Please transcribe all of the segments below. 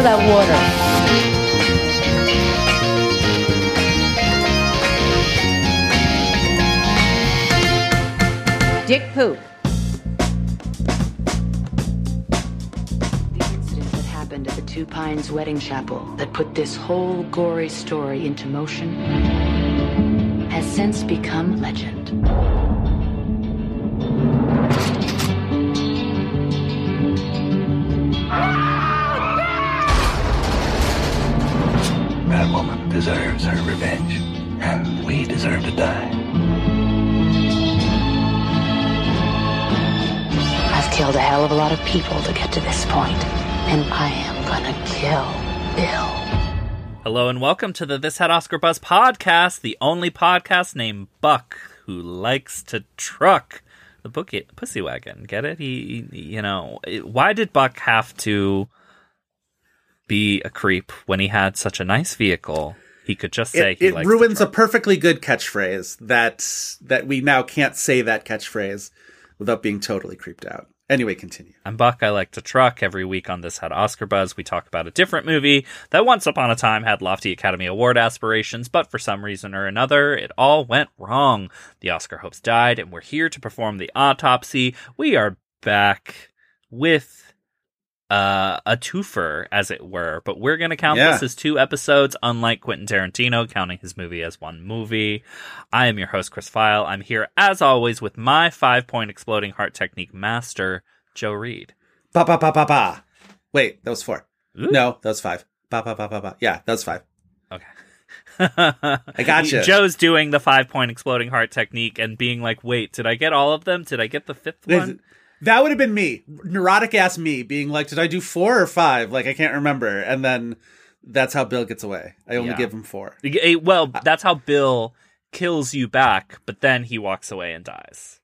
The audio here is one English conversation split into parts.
Canada water. Dick poop. The incident that happened at the Two Pines wedding chapel that put this whole gory story into motion has since become legend. Lot of people to get to this point, and I am gonna kill Bill. Hello and welcome to the This Had Oscar Buzz podcast, the only podcast named Buck who likes to truck the bookie, pussy wagon. Get it? He, he- you know, it- why did Buck have to be a creep when he had such a nice vehicle? He could just say it, he it likes ruins to a perfectly good catchphrase that that we now can't say that catchphrase without being totally creeped out. Anyway, continue. I'm Buck. I like to truck. Every week on This Had Oscar Buzz, we talk about a different movie that once upon a time had lofty Academy Award aspirations, but for some reason or another, it all went wrong. The Oscar hopes died, and we're here to perform the autopsy. We are back with uh, a twofer, as it were, but we're going to count Yeah. this as two episodes, unlike Quentin Tarantino counting his movie as one movie. I am your host, Chris Feil. I'm here, as always, with my five point exploding heart technique master, Joe Reed. Ba ba ba ba ba. Wait, that was four. Ooh. No, that was five. Ba ba ba ba ba. Yeah, that was five. Okay. I got gotcha. You. Joe's doing the five point exploding heart technique and being like, wait, did I get all of them? Did I get the fifth one? That would have been me, neurotic ass me, being like, "Did I do four or five? Like I can't remember." And then that's how Bill gets away. I only Yeah. give him four. Well, that's how Bill kills you back, but then he walks away and dies.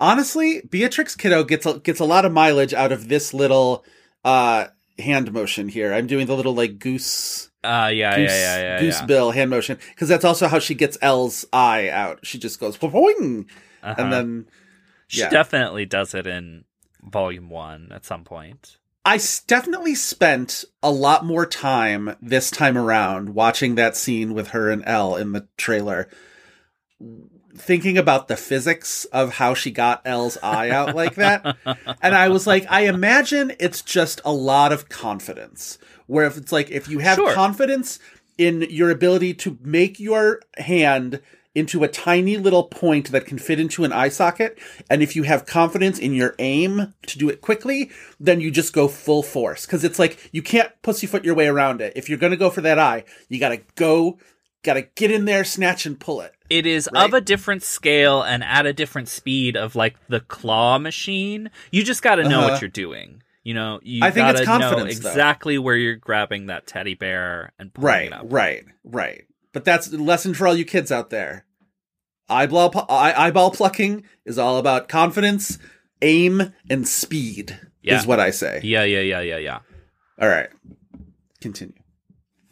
Honestly, Beatrix Kiddo gets a, gets a lot of mileage out of this little uh hand motion here. I'm doing the little like goose Uh, yeah, goose, yeah, yeah, yeah. goose yeah. bill hand motion because that's also how she gets Elle's eye out. She just goes boing, Uh-huh. and then she yeah. definitely does it in volume one at some point. I definitely spent a lot more time this time around watching that scene with her and Elle in the trailer, thinking about the physics of how she got Elle's eye out like that. and I was like, I imagine it's just a lot of confidence. Where if it's like, if you have Sure. confidence in your ability to make your hand into a tiny little point that can fit into an eye socket, and if you have confidence in your aim to do it quickly, then you just go full force. Because it's like you can't pussyfoot your way around it. If you're gonna go for that eye, you gotta go, gotta get in there, snatch and pull it. It is Right. of a different scale and at a different speed of like the claw machine. You just got to know Uh-huh. what you're doing. You know, you I think it's gotta know confidence, though. exactly where you're grabbing that teddy bear and pulling Right, right, right. But that's a lesson for all you kids out there. Eyeball, pu- eye, eyeball plucking is all about confidence, aim, and speed. Yeah. Is what I say. Yeah, yeah, yeah, yeah, yeah. All right, continue.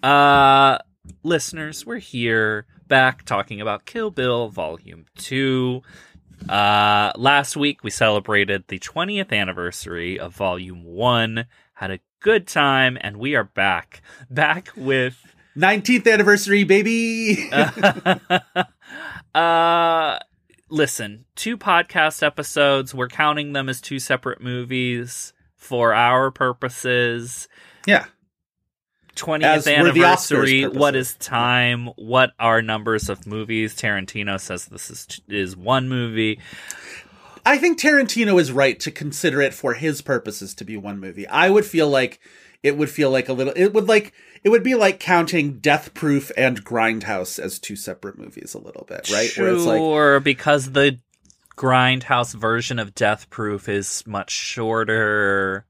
Uh listeners, we're here back talking about Kill Bill Volume 2. Uh last week we celebrated the 20th anniversary of Volume 1. Had a good time and we are back. Back with 19th anniversary, baby. uh listen, two podcast episodes. We're counting them as two separate movies for our purposes. yeah. 20th As anniversary. What purposes. time? What are numbers of movies? Tarantino says this is is one movie. I think Tarantino is right to consider it for his purposes to be one movie. I would feel like it would feel like a little it would like it would be like counting Death Proof and Grindhouse as two separate movies a little bit, right? Sure, Where it's like because the Grindhouse version of Death Proof is much shorter.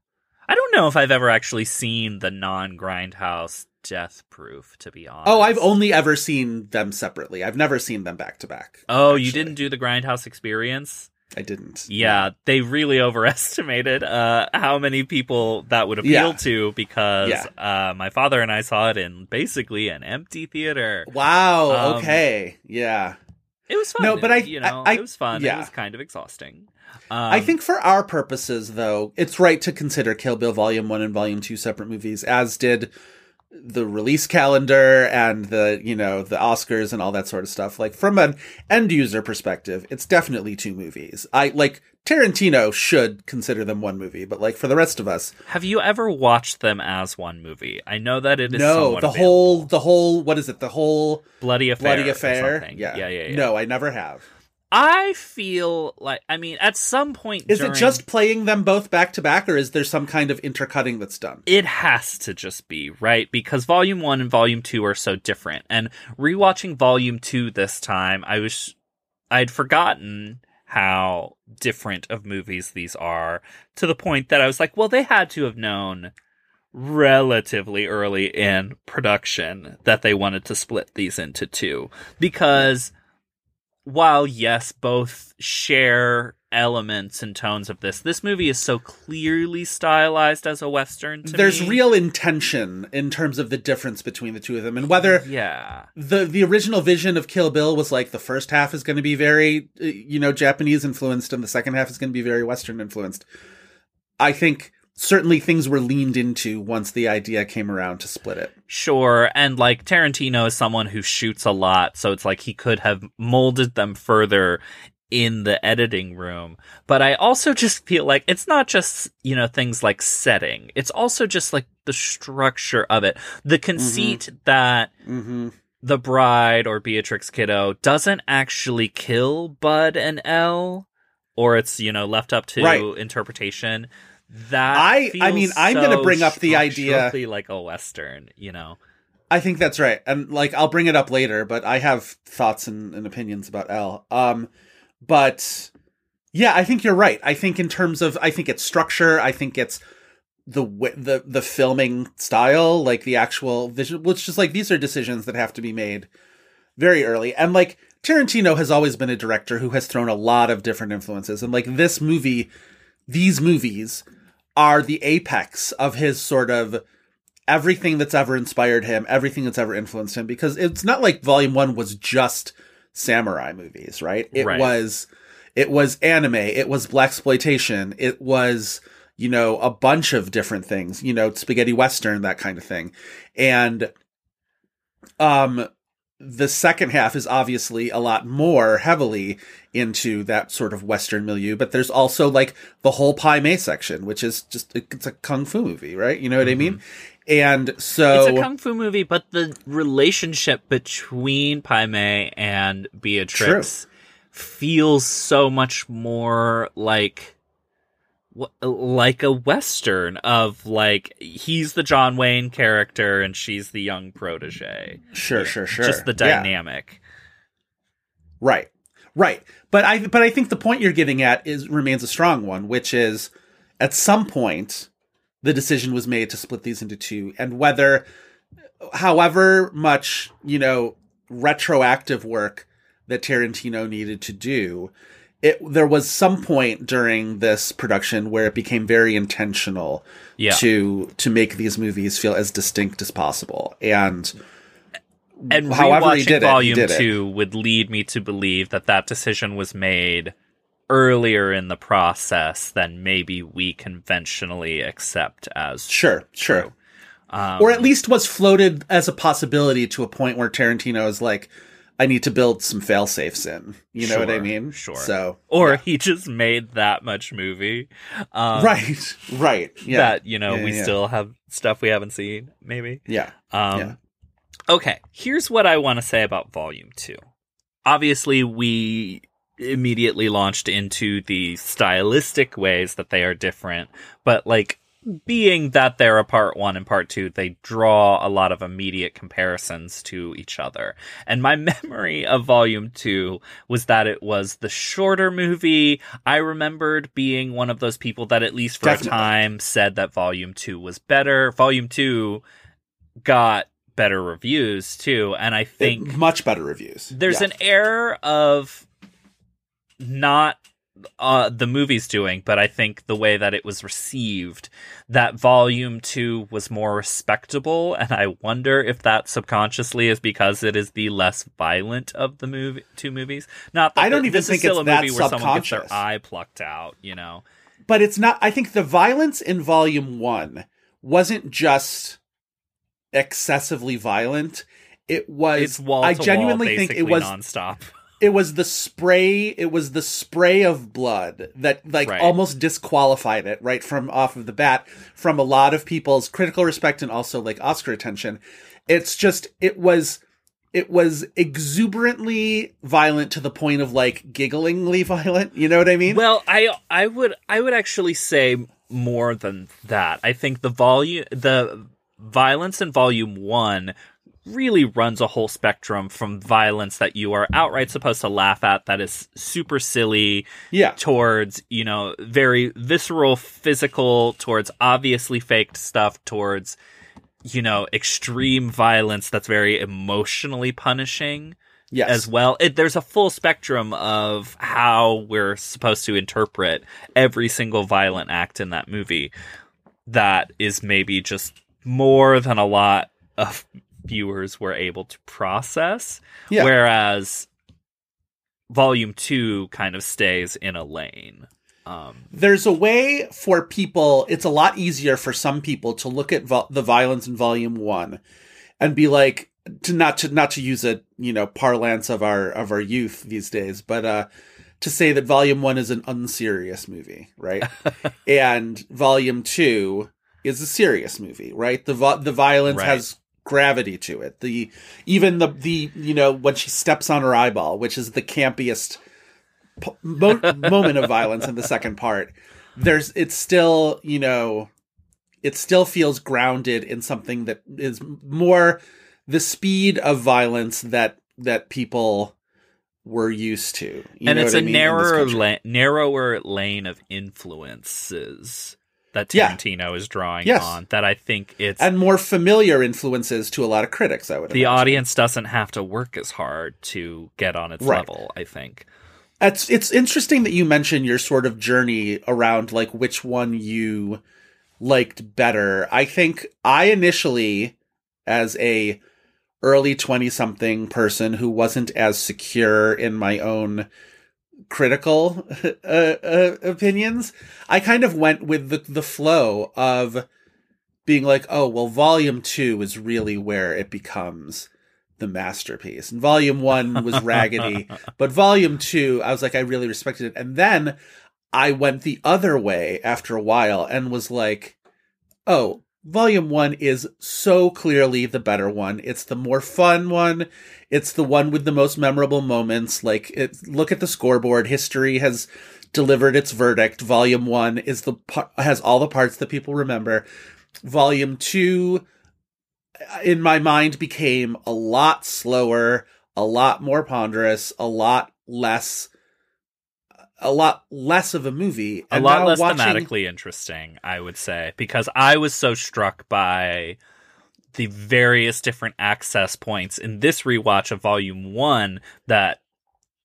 I don't know if I've ever actually seen the non-Grindhouse Death Proof. To be honest. Oh, I've only ever seen them separately. I've never seen them back to back. Oh, you didn't do the Grindhouse experience? I didn't. Yeah, they really overestimated uh, how many people that would appeal Yeah. to because Yeah. uh, my father and I saw it in basically an empty theater. Wow. Um, okay. Yeah. It was fun. No, but I- you know, I- I- it was fun. yeah. It was kind of exhausting. Um, I think for our purposes, though, it's right to consider Kill Bill Volume 1 and Volume 2 separate movies, as did the release calendar and the, you know, the Oscars and all that sort of stuff. Like, from an end user perspective, it's definitely two movies. I, like, Tarantino should consider them one movie, but, like, for the rest of us, Have you ever watched them as one movie? I know that it is no, the available. whole, the whole, what is it, the whole bloody affair. bloody affair? Yeah. yeah, yeah, yeah. No, I never have. I feel like I mean, at some point, Is during- it just playing them both back to back, or is there some kind of intercutting that's done? it has to just be right? Because volume one and volume two are so different. And rewatching volume two this time i was i'd forgotten how different of movies these are to the point that i was like well they had to have known relatively early in production that they wanted to split these into two. Because while yes both share elements and tones of this this movie is so clearly stylized as a western to There's me. real intention in terms of the difference between the two of them, and whether yeah the the original vision of Kill Bill was like the first half is going to be very, uh, you know, Japanese influenced, and the second half is going to be very Western influenced. I think certainly things were leaned into once the idea came around to split it. Sure, and like Tarantino is someone who shoots a lot, so it's like he could have molded them further in the editing room. But I also just feel like it's not just, you know, things like setting. It's also just like the structure of it. The conceit that Mm-hmm. the bride or Beatrix Kiddo doesn't actually kill Bud and Elle, or it's, you know, left up to Right. interpretation. That I- I mean, I'm gonna bring up the idea- like a western, you know. I think that's right, and like I'll bring it up later, but I have thoughts and, and opinions about Elle. Um, but yeah, I think you're right. I think in terms of, I think it's structure. I think it's the the the filming style, like the actual vision. Which just like these are decisions that have to be made very early, and like Tarantino has always been a director who has thrown a lot of different influences, and like this movie, these movies are the apex of his sort of everything that's ever inspired him, everything that's ever influenced him, because it's not like Volume One was just samurai movies, right? It Right. was it was anime, it was blaxploitation, it was you know a bunch of different things, you know, spaghetti western, that kind of thing, and um. The second half is obviously a lot more heavily into that sort of Western milieu, but there's also like the whole Pai Mei section, which is just it's a kung fu movie, right? You know what I mean? Mm-hmm. And so It's a kung fu movie, but the relationship between Pai Mei and Beatrix feels so much more like like a western of like he's the John Wayne character and she's the young protege. sure, sure, sure. Just the Yeah. dynamic. Right. Right. But I but I think the point you're getting at is remains a strong one, which is at some point the decision was made to split these into two and whether however much, you know, retroactive work that Tarantino needed to do, it there was some point during this production where it became very intentional Yeah. to to make these movies feel as distinct as possible. And and however he did it, he volume did it. two would lead me to believe that that decision was made earlier in the process than maybe we conventionally accept as Sure, sure. Um, or at least was floated as a possibility to a point where Tarantino is like, I need to build some fail safes in. You know what I mean? sure. So, or he just made that much movie, um, right, right. Yeah. That you know Yeah, we yeah. still have stuff we haven't seen. Maybe. yeah. Um, Yeah. Okay, here's what I want to say about Volume 2. Obviously, we immediately launched into the stylistic ways that they are different, but like being that they're a part one and part two, they draw a lot of immediate comparisons to each other. And my memory of volume two was that it was the shorter movie. I remembered being one of those people that at least for Definitely. a time said that volume two was better. Volume two got better reviews too. And I think much better reviews. there's Yeah. an air of not uh, the movie's doing, but I think the way that it was received, that volume two was more respectable, and I wonder if that subconsciously is because it is the less violent of the movie two movies. Not that I don't even this think is still it's a movie that where someone gets their eye plucked out, you know. but it's not i think the violence in volume one wasn't just excessively violent it was It's wall i genuinely think it was nonstop. It was the spray it was the spray of blood that like Right. almost disqualified it right from off of the bat from a lot of people's critical respect and also like oscar attention it's just it was it was exuberantly violent to the point of like gigglingly violent you know what i mean Well, I I would I would actually say more than that. I think the volume the violence in volume 1 really runs a whole spectrum from violence that you are outright supposed to laugh at that is super silly yeah towards, you know, very visceral physical towards obviously faked stuff towards you know, extreme violence that's very emotionally punishing yes as well. It, there's a full spectrum of how we're supposed to interpret every single violent act in that movie that is maybe just more than a lot of viewers were able to process. Yeah. Whereas volume two kind of stays in a lane. Um, there's a way for people it's a lot easier for some people to look at vo- the violence in volume 1 and be like to not to not to use a you know parlance of our of our youth these days but uh to say that volume 1 is an unserious movie right and volume 2 is a serious movie right the vo- the violence Right. has gravity to it. The even the the you know when she steps on her eyeball which is the campiest p- mo- moment of violence in the second part there's it's still you know it still feels grounded in something that is more the speed of violence that that people were used to. You and it's a I mean, narrower la- narrower lane of influences that Yeah. Tarantino is drawing Yes. on that I think it's and more familiar influences to a lot of critics i would the imagine. audience doesn't have to work as hard to get on its Right. level, I think. It's it's interesting that you mention your sort of journey around like which one you liked better. I think I initially as a early 20 something person who wasn't as secure in my own critical uh, uh, opinions, I kind of went with the the flow of being like, "Oh, well volume 2 is really where it becomes the masterpiece." And volume 1 was raggedy. But volume two, I was like, I really respected it. And then I went the other way after a while and was like, oh, volume one is so clearly the better one. It's the more fun one. It's the one with the most memorable moments. Like, it, look at the scoreboard. History has delivered its verdict. Volume one is the has all the parts that people remember. Volume two, uh, in my mind, became a lot slower, a lot more ponderous, a lot less, a lot less of a movie, A lot less watching- thematically interesting, I would say, because I was so struck by the various different access points in this rewatch of Volume 1 that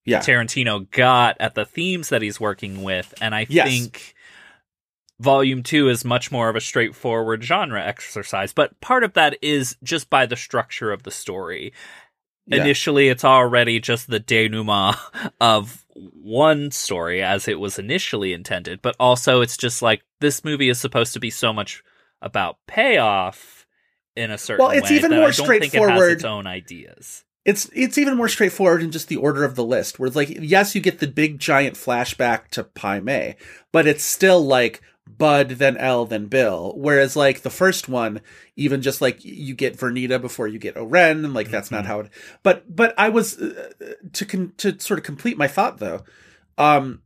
Yeah, Tarantino got at the themes that he's working with. And I Yes. think Volume 2 is much more of a straightforward genre exercise, but part of that is just by the structure of the story. Yeah. Initially, it's already just the denouement of one story as it was initially intended, but also it's just like this movie is supposed to be so much about payoff in a certain Well, it's way even more don't it straightforward. its own ideas. it's it's even more straightforward in just the order of the list. Where it's like, yes, you get the big giant flashback to Pai Mei, but it's still like Bud, then Elle, then Bill. Whereas like the first one, even just like you get Vernita before you get Oren, and like that's not how it. But but I was uh, to con- to sort of complete my thought though. Um,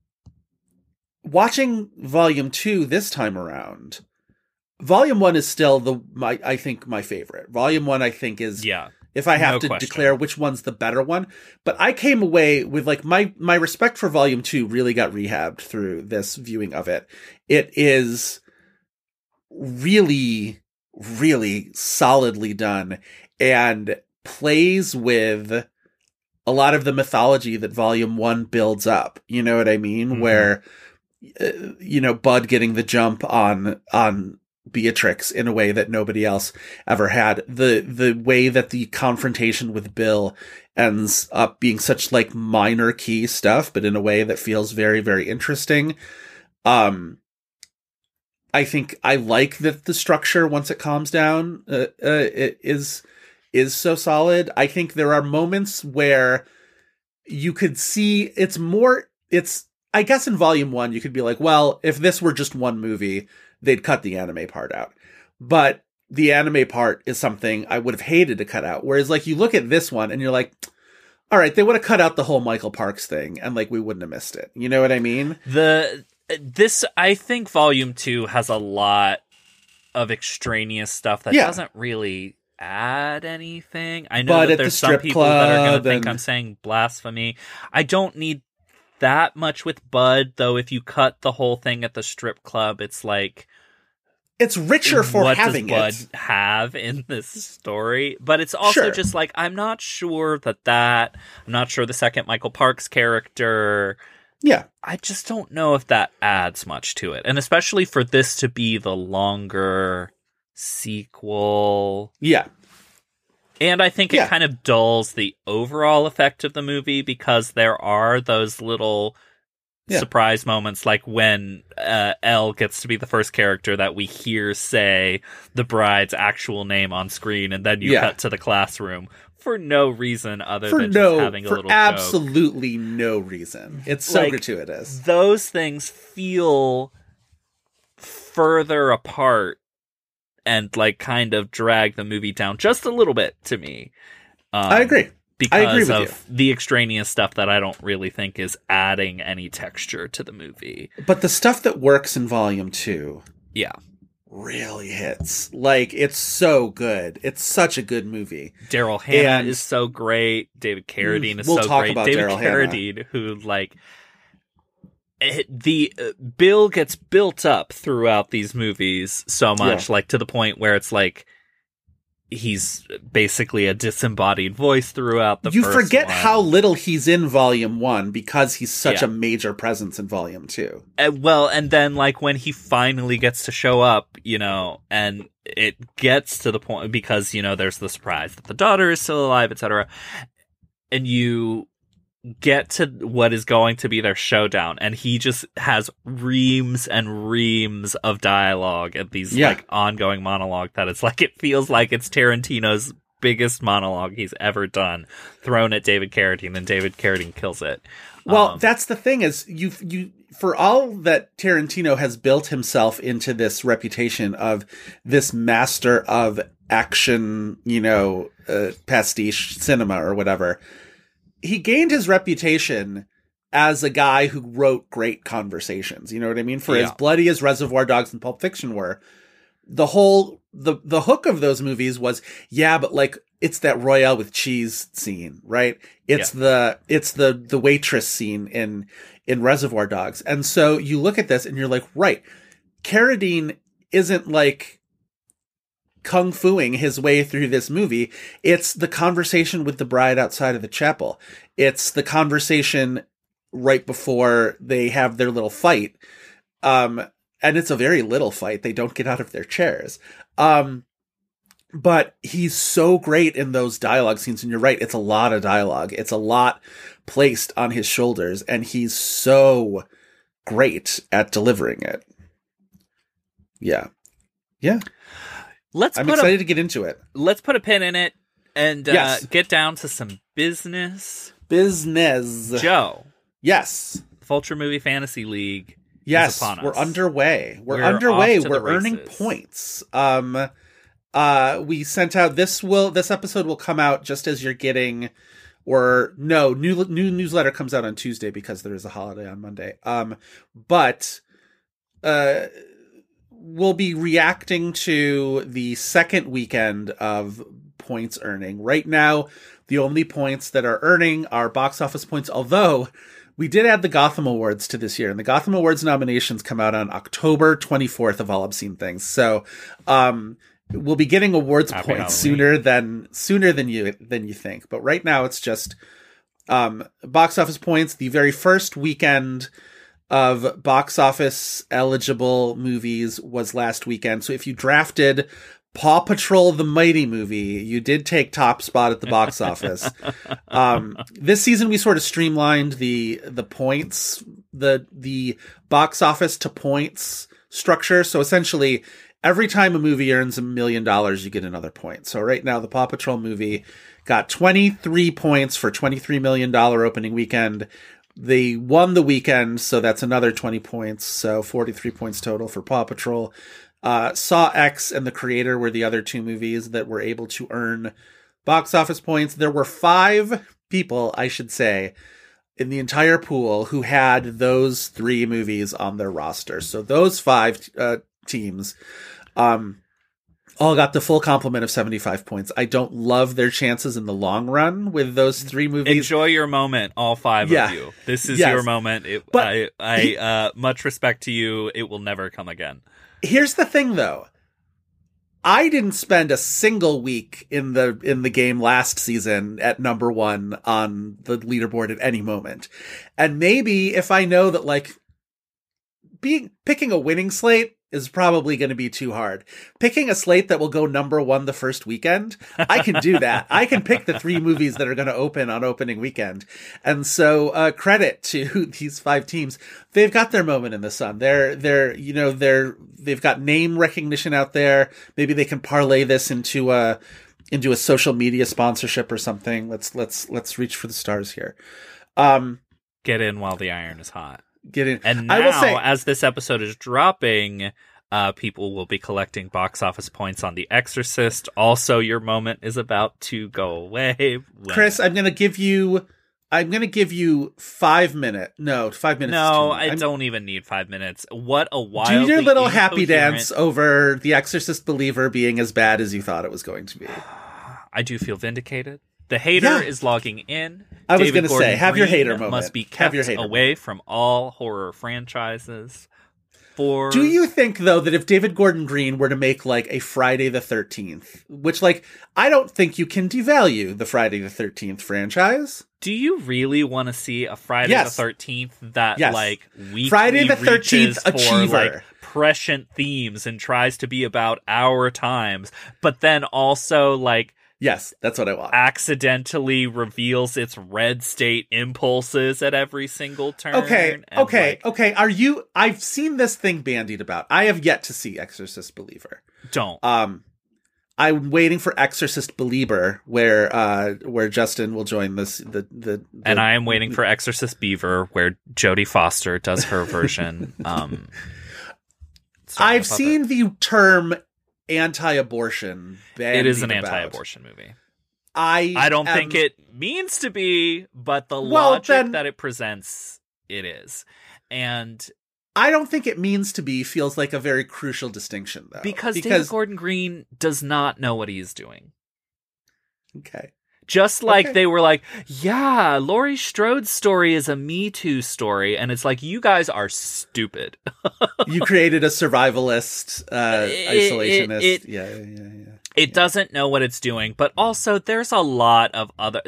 watching Volume Two this time around. Volume one is still the my I think my favorite. Volume one I think is Yeah. If I have No to question. declare which one's the better one. But I came away with like my my respect for volume 2 really got rehabbed through this viewing of it. It is really really solidly done and plays with a lot of the mythology that volume 1 builds up. You know what I mean? Mhm. Where uh, you know Bud getting the jump on on Beatrix in a way that nobody else ever had. The the way that the confrontation with Bill ends up being such like minor key stuff, but in a way that feels very, very interesting. Um I think I like that the structure once it calms down uh, uh, it is is so solid. I think there are moments where you could see it's more it's I guess in volume 1 you could be like, well, if this were just one movie, they'd cut the anime part out. But the anime part is something I would have hated to cut out. Whereas like you look at this one and you're like, all right, they would have cut out the whole Michael Parks thing and like we wouldn't have missed it. You know what I mean? The this I think volume 2 has a lot of extraneous stuff that Yeah. doesn't really add anything. I know But that at the there's some people that are going to think and- I'm saying blasphemy. I don't need that much with Bud though if you cut the whole thing at the strip club it's like It's richer for what having does it. Bud have in this story? But it's also Sure. just like I'm not sure that that I'm not sure the second Michael Parks character. Yeah. I just don't know if that adds much to it, and especially for this to be the longer sequel. Yeah. And I think Yeah. it kind of dulls the overall effect of the movie because there are those little Yeah. surprise moments like when uh, Elle gets to be the first character that we hear say the bride's actual name on screen and then you Yeah. cut to the classroom for no reason other For than no just having a for little joke. absolutely no reason. It's so Like, gratuitous. Those things feel further apart and like kind of drag the movie down just a little bit to me. Um, I agree. Because of the extraneous stuff that I don't really think is adding any texture to the movie. But the stuff that works in volume 2 Yeah. really hits. Like it's so good. It's such a good movie. Daryl Hannah And- is so great. David Carradine is We'll so talk great. about David Daryl Hannah. Carradine, who like it, the uh, Bill gets built up throughout these movies so much, like to the point where it's like he's basically a disembodied voice throughout the. you forget one. how little he's in volume 1 because he's such Yeah. a major presence in volume 2. Uh, well, and then like when he finally gets to show up, you know, and it gets to the point because you know there's the surprise that the daughter is still alive, etc. And you get to what is going to be their showdown, and he just has reams and reams of dialogue and these Yeah. like ongoing monologue that it's like it feels like it's Tarantino's biggest monologue he's ever done thrown at David Carradine, and David Carradine kills it. Well, Um, that's the thing is you you for all that Tarantino has built himself into this reputation of this master of action, you know, uh, pastiche cinema or whatever. He gained his reputation as a guy who wrote great conversations. You know what I mean? For as bloody as Reservoir Dogs and Pulp Fiction were, the whole the the hook of those movies was yeah, but like it's that Royale with cheese scene, right? It's the it's the the waitress scene in in Reservoir Dogs. And so you look at this and you're like, right, Carradine isn't like kung fuing his way through this movie. It's the conversation with the bride outside of the chapel. It's the conversation right before they have their little fight. Um, and it's a very little fight. They don't get out of their chairs. Um, but he's so great in those dialogue scenes. And you're right. It's a lot of dialogue. It's a lot placed on his shoulders and he's so great at delivering it. Yeah. Yeah. Let's I'm put a excited to get into it. let's put a pin in it and uh, Yes. get down to some business. Business. Joe, Yes. Vulture Movie Fantasy League. Yes, we're underway. We're, We're underway. off to the We're earning races. points. Um uh we sent out this will this episode will come out just as you're getting or no, new new newsletter comes out on Tuesday because there is a holiday on Monday. Um but uh we'll be reacting to the second weekend of points earning. Right now, the only points that are earning are box office points, although we did add the Gotham Awards to this year, and the Gotham Awards nominations come out on October 24th of all obscene things. So, um, we'll be getting awards Happy points Halloween. sooner than sooner than you than you think. But right now, it's just Um, box office points. The very first weekend of box office eligible movies was last weekend. So if you drafted Paw Patrol the Mighty movie, you did take top spot at the box office. um, this season we sort of streamlined the the points, the the box office to points structure. So essentially every time a movie earns a million dollars, you get another point. So right now the Paw Patrol movie got 23 points for 23 million dollar opening weekend. They won the weekend, so that's another 20 points. So 43 points total for Paw Patrol. Uh, Saw X and The Creator were the other two movies that were able to earn box office points. There were five people, I should say, in the entire pool who had those three movies on their roster. So those five uh, teams um, all got the full complement of 75 points. I don't love their chances in the long run with those three movies. Enjoy your moment, all five Yeah. of you. This is Yes. your moment. It, But I, I he- uh, much respect to you. It will never come again. Here's the thing though. I didn't spend a single week in the in the game last season at number 1 on the leaderboard at any moment. And maybe if I know that like being picking a winning slate is probably going to be too hard. Picking a slate that will go number 1 the first weekend, I can do that. I can pick the three movies that are going to open on opening weekend. And so uh credit to these five teams. They've got their moment in the sun. They're they're you know, they're they've got name recognition out there. Maybe they can parlay this into a into a social media sponsorship or something. Let's let's let's reach for the stars here. Um Get in while the iron is hot. Get in. And I now, will say as this episode is dropping, uh, people will be collecting box office points on The Exorcist. Also, your moment is about to go away. when- Chris, I'm going to give you I'm going to give you 5 minute. No, 5 minutes. no. I I'm- don't even need five minutes. What a wild. Do your little happy dance over The Exorcist Believer being as bad as you thought it was going to be. I do feel vindicated. The hater Yeah. is logging in. I was gonna say, Gordon have your hater moment. Must be Have kept your hater away from all horror franchises. For Do you think though that if David Gordon Green were to make like a Friday the 13th, which like I don't think you can devalue the Friday the 13th franchise. Do you really want to see a Friday Yes. the Thirteenth that Yes. like weekly Friday the 13th reaches for achiever. like prescient themes and tries to be about our times, but then also like Yes, that's what I want. accidentally reveals its red state impulses at every single turn? Okay, okay, like, okay. Are you I've seen this thing bandied about. I have yet to see Exorcist Believer. don't. Um I'm waiting for Exorcist Believer where uh where Justin will join this the the, the and I am waiting for Exorcist Beaver, where Jodie Foster does her version. Um, I've seen the term anti-abortion. it is an about. anti-abortion movie. I I don't am- think it means to be, but the Well, logic then- that it presents, it is. And I don't think it means to be feels like a very crucial distinction though. because, David Gordon Green does not know what he's doing. okay. Just like Okay. they were like, yeah, Laurie Strode's story is a Me Too story. And it's like, you guys are stupid. You created a survivalist uh It- isolationist. it- it- yeah, yeah, yeah. It doesn't know what it's doing, but also there's a lot of other.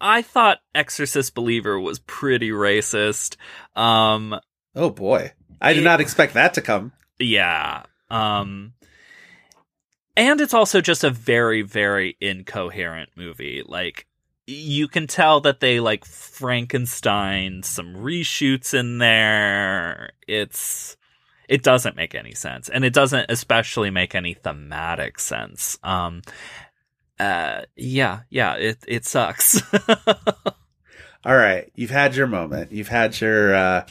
I thought Exorcist Believer was pretty racist. Um, Oh boy. I did not expect that to come. yeah. Um, and it's also just a very, very incoherent movie. Like, you can tell that they like Frankenstein some reshoots in there. It's it doesn't make any sense, and it doesn't especially make any thematic sense. Um, uh, yeah, yeah, it it sucks. All right, you've had your moment. You've had your uh,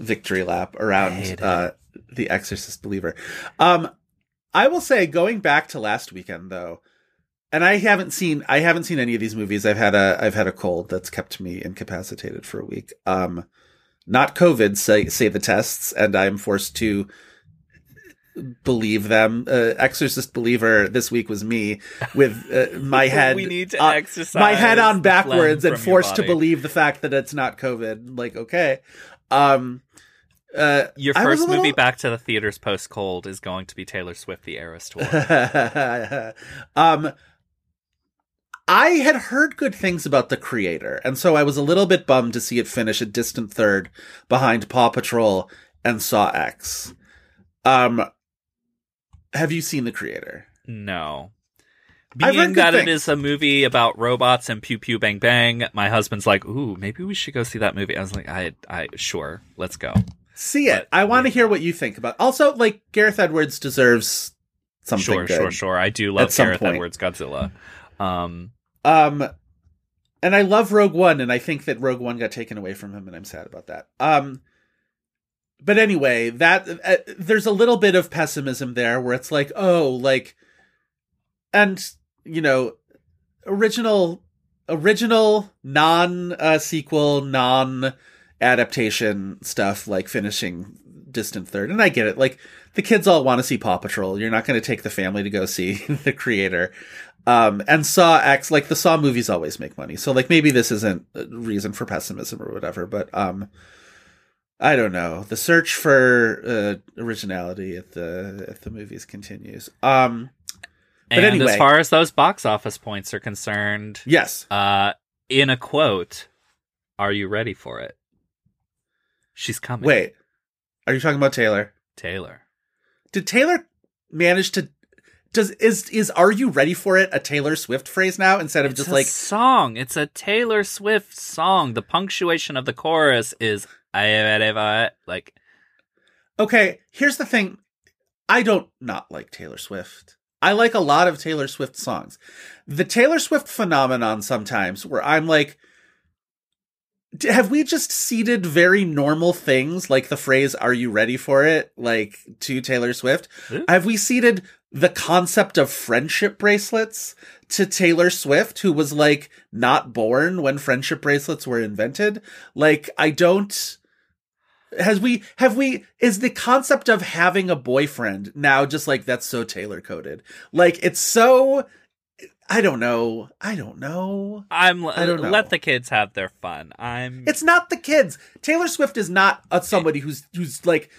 victory lap around uh, the Exorcist believer. Um, I will say, going back to last weekend though, and I haven't seen I haven't seen any of these movies. I've had a I've had a cold that's kept me incapacitated for a week. Um, not COVID, say say the tests, and I'm forced to believe them. Uh, Exorcist believer this week was me with uh, my head. we need to uh, exercise my head on backwards and forced to believe the fact that it's not COVID. Like, okay. Um, uh, Your first little- movie back to the theaters post cold is going to be Taylor Swift: The Eras Tour. um, I had heard good things about the creator, and so I was a little bit bummed to see it finish a distant third behind Paw Patrol and Saw X. Um, have you seen the creator? No. Being that it things. is a movie about robots and pew pew bang bang, my husband's like, "Ooh, maybe we should go see that movie." I was like, "I, I, sure, let's go." See it. But- I want to hear what you think about. Also, like Gareth Edwards deserves something sure, good. sure, sure. I do love Gareth point. Edwards Godzilla. Um, Um, and I love Rogue One, and I think that Rogue One got taken away from him, and I'm sad about that. Um, but anyway, that uh, there's a little bit of pessimism there, where it's like, oh, like, and you know, original, original non uh, sequel, non adaptation stuff, like finishing distant third, and I get it, like. The kids all want to see Paw Patrol. You're not going to take the family to go see the creator. Um, and Saw X, like the Saw movies always make money. So like maybe this isn't a reason for pessimism or whatever, but um, I don't know. The search for uh, originality at the at the movies continues. Um, But and anyway. as far as those box office points are concerned, yes, uh, in a quote, "Are you ready for it?" She's coming. wait, are you talking about Taylor? Taylor. Did Taylor manage to? Does is is Are you ready for it a Taylor Swift phrase now instead of It's just a like song. It's a Taylor Swift song. The punctuation of the chorus is "I ready for it." Like Okay, here's the thing. I don't not like Taylor Swift. I like a lot of Taylor Swift songs. The Taylor Swift phenomenon sometimes where I'm like, have we just ceded very normal things like the phrase, are you ready for it? Like to Taylor Swift? Huh? Have we ceded the concept of friendship bracelets to Taylor Swift, who was like not born when friendship bracelets were invented? Like, I don't has we have we is the concept of having a boyfriend now just like that's so Taylor coded like it's so i don't know i don't know I'm. I don't know. Let the kids have their fun. I'm. it's not the kids taylor swift is not a, somebody who's who's like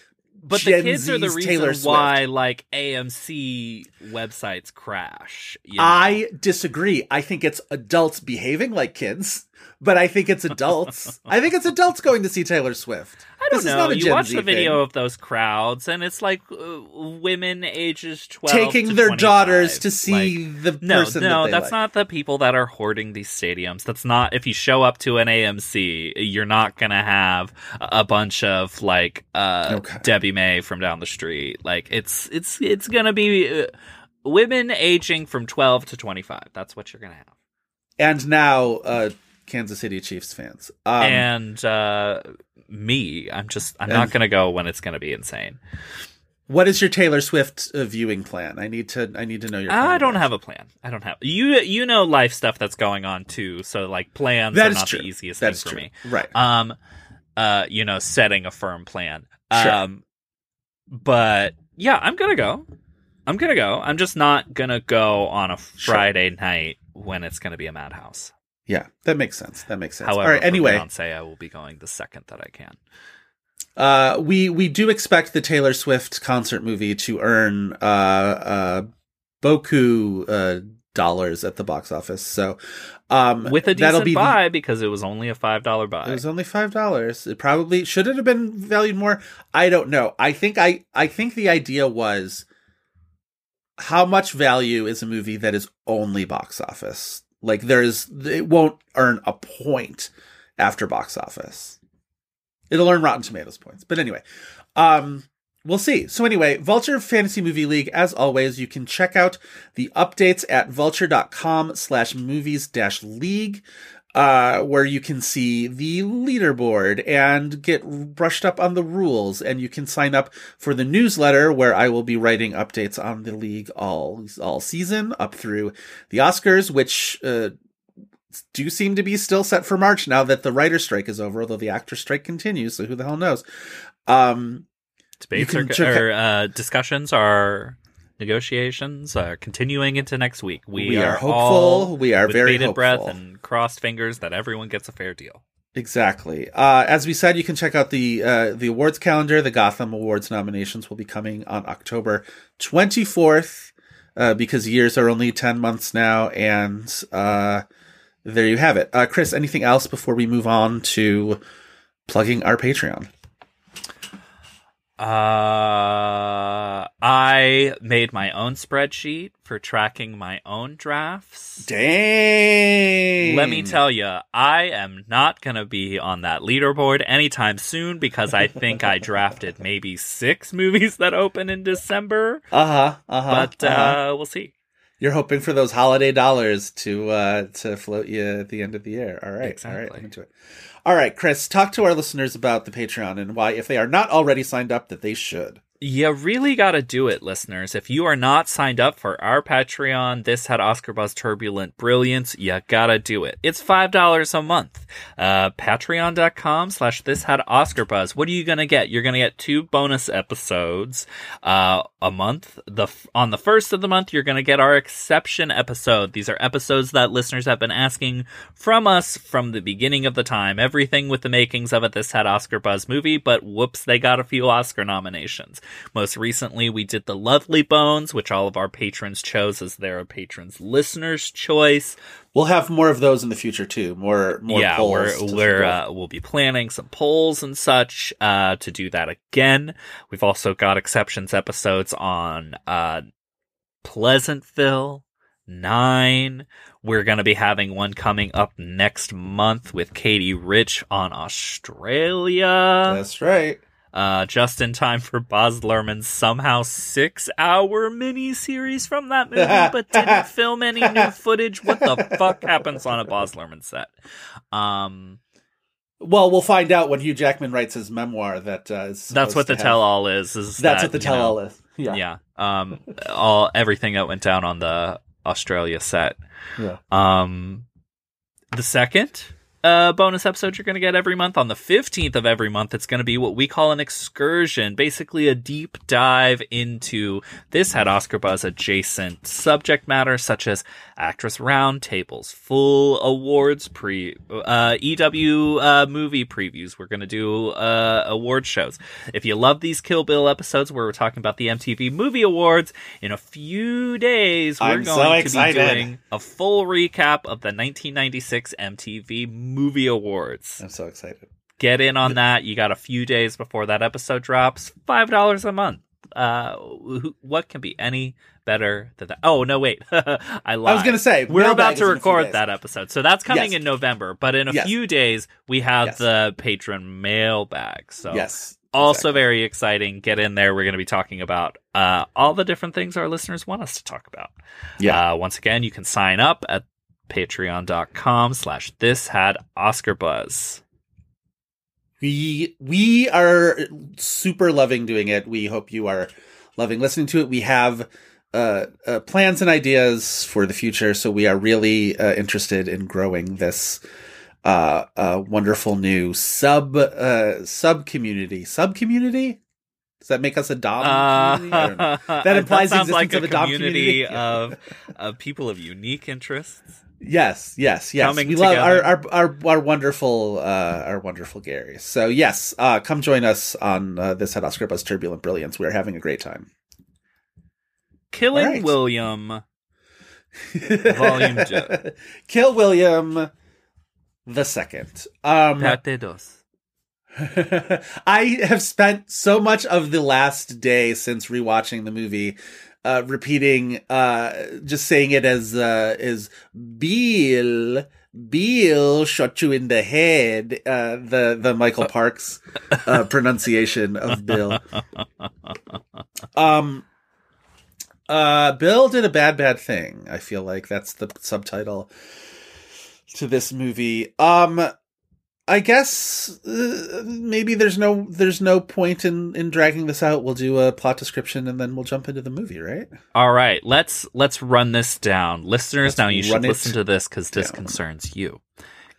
but Gen the kids are the Z's reason why like AMC websites crash. you know? i disagree i think it's adults behaving like kids but i think it's adults i think it's adults going to see taylor swift I don't This is know. You watch Z the video thing. of those crowds, and it's like uh, women ages twelve taking to their 25. daughters to see Like, the no, person no, that that's like. not the people that are hoarding these stadiums. That's not if you show up to an AMC, you're not gonna have a bunch of like uh Okay. Debbie May from down the street. Like it's it's it's gonna be uh, women aging from twelve to twenty five. That's what you're gonna have. and now uh Kansas City Chiefs fans. Um, and uh me, I'm just I'm not gonna go when it's gonna be insane. what is your Taylor Swift uh, viewing plan? I need to I need to know your. I don't have a plan. I don't have you. You know life stuff that's going on too. So like plans That are is not true. the easiest That's thing for true. me. Right. Um, uh, you know, setting a firm plan. Sure. Um, but yeah, I'm gonna go. I'm gonna go. I'm just not gonna go on a Sure. Friday night when it's gonna be a madhouse. Yeah, that makes sense. That makes sense. However, All right. Anyway, Beyonce, I will be going the second that I can. uh, we we do expect the Taylor Swift concert movie to earn uh uh boku uh dollars at the box office. So um With a that'll decent be the- buy because it was only a five dollar buy. It was only five dollars. It probably should it have been valued more. I don't know. I think I I think the idea was how much value is a movie that is only box office. Like there's it won't earn a point after box office. It'll earn Rotten Tomatoes points. But anyway, um we'll see. So anyway, Vulture Fantasy Movie League, as always, you can check out the updates at vulture.com slash movies dash league uh, where you can see the leaderboard and get brushed up on the rules. And you can sign up for the newsletter where I will be writing updates on the league all, all season up through the Oscars, which, uh, do seem to be still set for March now that the writer strike is over, although the actor strike continues. So who the hell knows? Um, are, check or uh, discussions are negotiations are continuing into next week. We, We are hopeful. all We are with very bated breath and crossed fingers that everyone gets a fair deal. Exactly. Uh, as we said, you can check out the uh, the awards calendar. The Gotham Awards nominations will be coming on October 24th. uh, because years are only 10 months now. And uh, there you have it. Uh, Chris, anything else before we move on to plugging our Patreon? Uh, I made my own spreadsheet for tracking my own drafts. Dang. Let me tell you, I am not going to be on that leaderboard anytime soon because I think I drafted maybe six movies that open in December. Uh huh. Uh huh. But uh, we'll see. You're hoping for those holiday dollars to uh, to float you at the end of the year. All right, all right, Exactly. I'm into it. All right, Chris, talk to our listeners about the Patreon and why, if they are not already signed up, that they should. You really got to do it, listeners. If you are not signed up for our Patreon, this had Oscar Buzz Turbulent Brilliance, you gotta do it. It's $5 a month. Uh, Patreon.com slash this had Oscar Buzz. What are you gonna get? You're gonna get two bonus episodes, uh, a month. The, on the first of the month, you're gonna get our exception episode. These are episodes that listeners have been asking from us from the beginning of the time. Everything with the makings of a This Had Oscar Buzz movie, but whoops, they got a few Oscar nominations. Most recently, we did the Lovely Bones, which all of our patrons chose as their patrons' listeners' choice. We'll have more of those in the future too. More, more yeah, polls We're, we're uh, we'll be planning some polls and such uh, to do that again. We've also got exceptions episodes on uh, Pleasantville nine. We're going to be having one coming up next month with Katey Rich on Australia. That's right. Uh, just in time for Baz Luhrmann's somehow six hour mini series from that movie, but didn't film any new footage. What the fuck happens on a Baz Luhrmann set? Um, Well, we'll find out when Hugh Jackman writes his memoir. That uh, is that's what the have- tell all is. Is That's that, what the tell all know, is. Yeah. Yeah. Um, all everything that went down on the Australia set. Yeah. Um, the second uh, bonus episode you're going to get every month on the 15th of every month. It's going to be what we call an excursion, basically a deep dive into this had Oscar Buzz adjacent subject matter, such as actress roundtables, full awards pre, uh, EW uh, movie previews. We're going to do uh, award shows. If you love these Kill Bill episodes where we're talking about the MTV Movie Awards, in a few days we're I'm so going to be doing a full recap of the 1996 MTV Movie Awards. I'm so excited. Get in on that. You got a few days before that episode drops. Five dollars a month. Uh, who- what can be any better than that? Oh no, wait, I lied. I was gonna say, we're about to is in a few record that episode, so that's coming Yes. in November. But in a Yes. few days, we have Yes. the patron mailbag. So Yes. also exactly. very exciting. Get in there. We're going to be talking about uh, all the different things our listeners want us to talk about. Yeah. Uh, once again, you can sign up at patreon.com slash this had Oscar Buzz. We we are super loving doing it. We hope you are loving listening to it. We have uh, uh, plans and ideas for the future, so we are really uh, interested in growing this uh, uh, wonderful new sub uh, sub community. Sub community. Does that make us a dom community? I don't that That implies the sounds like existence a of a dom community community. of, of people of unique interests. Yes, yes, yes. Coming we love our, our our our wonderful uh our wonderful Gary. So yes, uh come join us on uh, this had Oscar Buzz Turbulent Brilliance. We are having a great time. Killing right. William. Volume two. Kill William the second. Um. I have spent so much of the last day since rewatching the movie uh repeating uh just saying it as uh as Bill Bill shot you in the head uh the the Michael Parks uh pronunciation of Bill. Um uh Bill did a bad bad thing. I feel like that's the subtitle to this movie. Um I guess uh, maybe there's no there's no point in in dragging this out. We'll do a plot description and then we'll jump into the movie, right? All right, let's let's run this down, listeners. Let's now you should listen to this because this concerns you.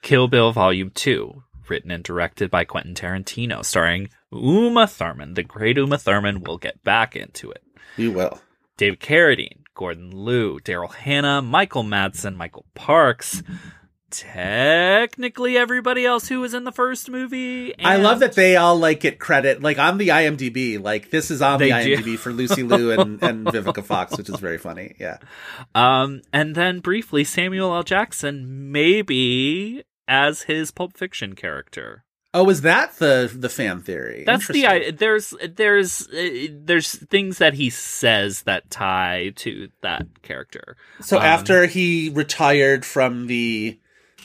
Kill Bill Volume Two, written and directed by Quentin Tarantino, starring Uma Thurman, the great Uma Thurman. We'll get back into it. We will. David Carradine, Gordon Liu, Daryl Hannah, Michael Madsen, Michael Parks, technically everybody else who was in the first movie. I love that they all like get credit. Like on the IMDb, like this is on the They do. IMDb for Lucy Liu and, and Vivica Fox, which is very funny. Yeah. Um, and then briefly, Samuel L. Jackson maybe as his Pulp Fiction character. Oh, is that the the fan theory? That's the I there's there's uh, there's things that he says that tie to that character. So Um, after he retired from the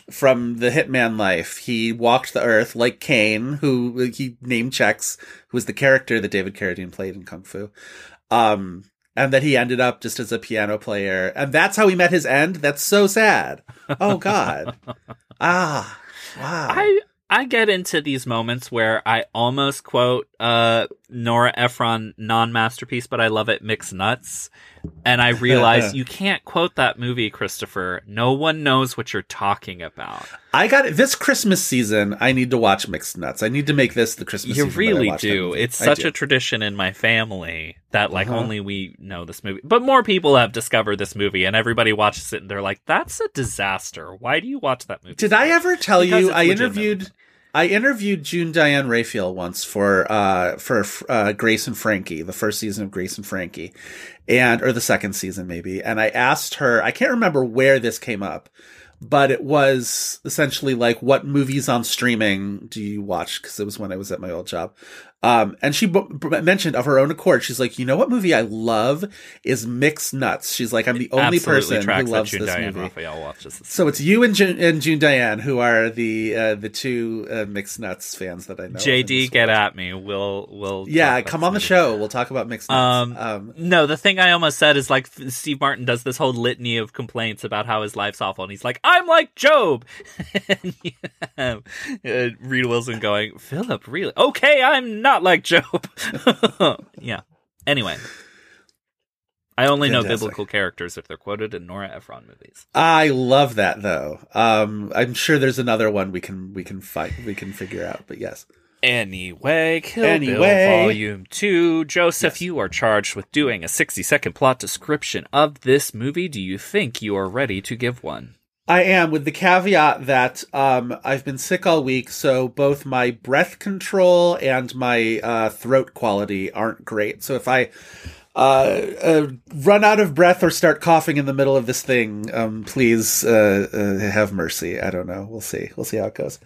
from the hitman life, he walked the earth like Caine, who he named checks, who was the character that David Carradine played in Kung Fu. Um, and that he ended up just as a piano player, and that's how he met his end. That's so sad. Oh God. ah. Wow. I I get into these moments where I almost quote uh Nora Ephron non masterpiece, but I love it mixed nuts. And I realize you can't quote that movie, Christopher. No one knows what you're talking about. I got it this Christmas season. I need to watch Mixed Nuts. I need to make this the Christmas. You season that I really do. It's I such do. a tradition in my family that like Uh-huh. only we know this movie. But more people have discovered this movie and everybody watches it and they're like, That's a disaster. Why do you watch that movie? Did I ever tell Because you I legitimate. interviewed I interviewed June Diane Raphael once for uh for uh Grace and Frankie, the first season of Grace and Frankie. And or the second season maybe. And I asked her, I can't remember where this came up, but it was essentially like what movies on streaming do you watch because it was when I was at my old job. Um, and she b- b- mentioned of her own accord, she's like, you know what movie I love is Mixed Nuts. She's like, I'm the only person who loves this Diane movie. Raphael watches this. So it's you and June, and June Diane who are the uh, the two uh, mixed nuts fans that I know. JD, get world. at me. We'll we'll Yeah, come on the movie. show. We'll talk about mixed nuts. Um, Um, No, the thing I almost said is like Steve Martin does this whole litany of complaints about how his life's awful, and he's like, "I'm like Job." and have uh, Rita Wilson going, "Philip, really? Okay, I'm not like Job." yeah. Anyway, I only know biblical characters if they're quoted in Nora Ephron movies. I love that though. Um, I'm sure there's another one we can we can fight we can figure out. But yes, Anyway, Kill Anyway. Bill Volume 2. Joseph, Yes. you are charged with doing a 60 second plot description of this movie. Do you think you are ready to give one? I am with the caveat that um, I've been sick all week, so both my breath control and my uh, throat quality aren't great. So if I uh, uh, run out of breath or start coughing in the middle of this thing, um, please uh, uh, have mercy. I don't know. We'll see. We'll see how it goes.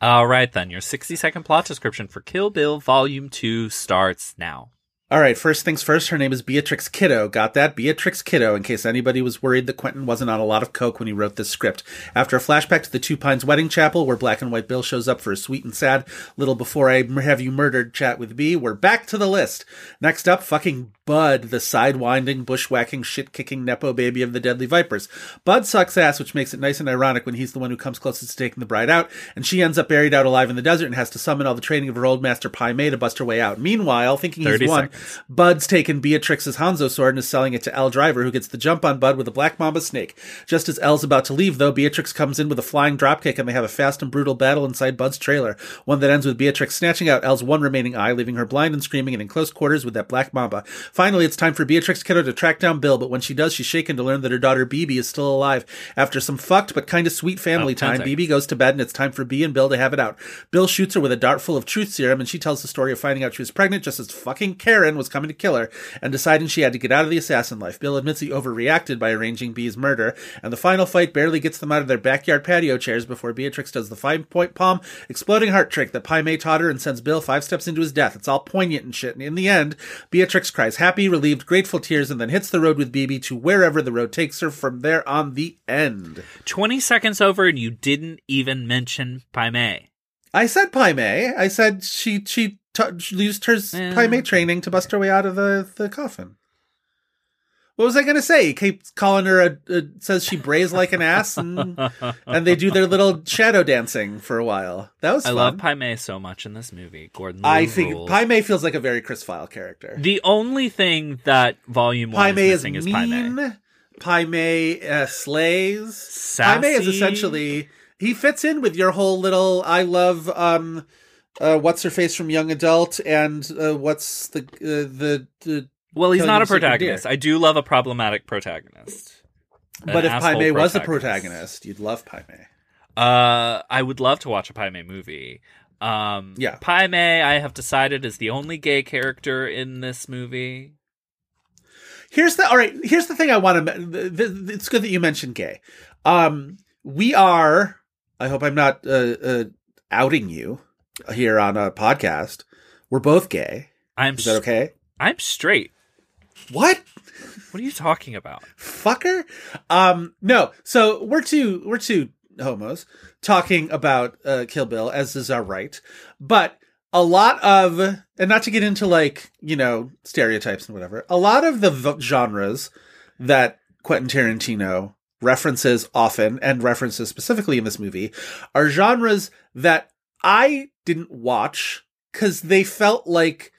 All right, then. Your 60 second plot description for Kill Bill Volume 2 starts now. All right, first things first, her name is Beatrix Kiddo. Got that? Beatrix Kiddo, in case anybody was worried that Quentin wasn't on a lot of coke when he wrote this script. After a flashback to the Two Pines wedding chapel, where Black and White Bill shows up for a sweet and sad little before I have you murdered chat with B, we're back to the list. Next up, fucking Bud, the sidewinding, bushwhacking, shit kicking Nepo baby of the Deadly Vipers. Bud sucks ass, which makes it nice and ironic when he's the one who comes closest to taking the bride out, and she ends up buried out alive in the desert and has to summon all the training of her old master Pai Mei to bust her way out. Meanwhile, thinking he's won, seconds. Bud's taken Beatrix's Hanzo sword and is selling it to Elle Driver, who gets the jump on Bud with a Black Mamba snake. Just as Elle's about to leave, though, Beatrix comes in with a flying dropkick and they have a fast and brutal battle inside Bud's trailer. One that ends with Beatrix snatching out Elle's one remaining eye, leaving her blind and screaming and in close quarters with that Black Mamba. Finally, it's time for Beatrix Kiddo to track down Bill, but when she does, she's shaken to learn that her daughter BB is still alive. After some fucked but kind of sweet family Oh, time. BB goes to bed and it's time for B and Bill to have it out. Bill shoots her with a dart full of truth serum and she tells the story of finding out she was pregnant just as fucking Karen was coming to kill her and deciding she had to get out of the assassin life. Bill admits he overreacted by arranging B's murder, and the final fight barely gets them out of their backyard patio chairs before Beatrix does the five point palm exploding heart trick that Pai Mei taught her and sends Bill five steps into his death. It's all poignant and shit, and in the end, Beatrix cries happy, relieved, grateful tears, and then hits the road with BB to wherever the road takes her from there on the end. 20 seconds over, and you didn't even mention Pai Mei. I said Pai Mei. I said she she t- she used her Yeah. Pai Mei training to bust her way out of the, the coffin. What was I going to say? He keeps calling her a, a says she brays like an ass, and and they do their little shadow dancing for a while. That was I fun. love Pai Mei so much in this movie. Gordon I think rules. Pai Mei feels like a very Chris Feil character. The only thing that Volume 1 Pai is Mei is missing is, Pai Mei. mean. Pai Mei uh, slays. Pai Mei is essentially he fits in with your whole little I love um uh what's her face from Young Adult and uh, what's the uh, the the Well, he's not a protagonist. I do love a problematic protagonist. But if Pai Mei was a protagonist. you'd love Pai Mei. Uh, I would love to watch a Pai Mei movie. Um, Yeah. Pai Mei, I have decided is the only gay character in this movie. Here's the all right. Here's the thing I want to. It's good that you mentioned gay. Um, we are. I hope I'm not uh, uh, outing you here on a podcast. We're both gay. I'm Is that okay? I'm straight. What? What are you talking about? fucker. Um, no. So we're two we're two homos talking about uh, Kill Bill, as is our right. But a lot of, and not to get into like you know stereotypes and whatever, a lot of the v- genres that Quentin Tarantino references often and references specifically in this movie are genres that I didn't watch because they felt like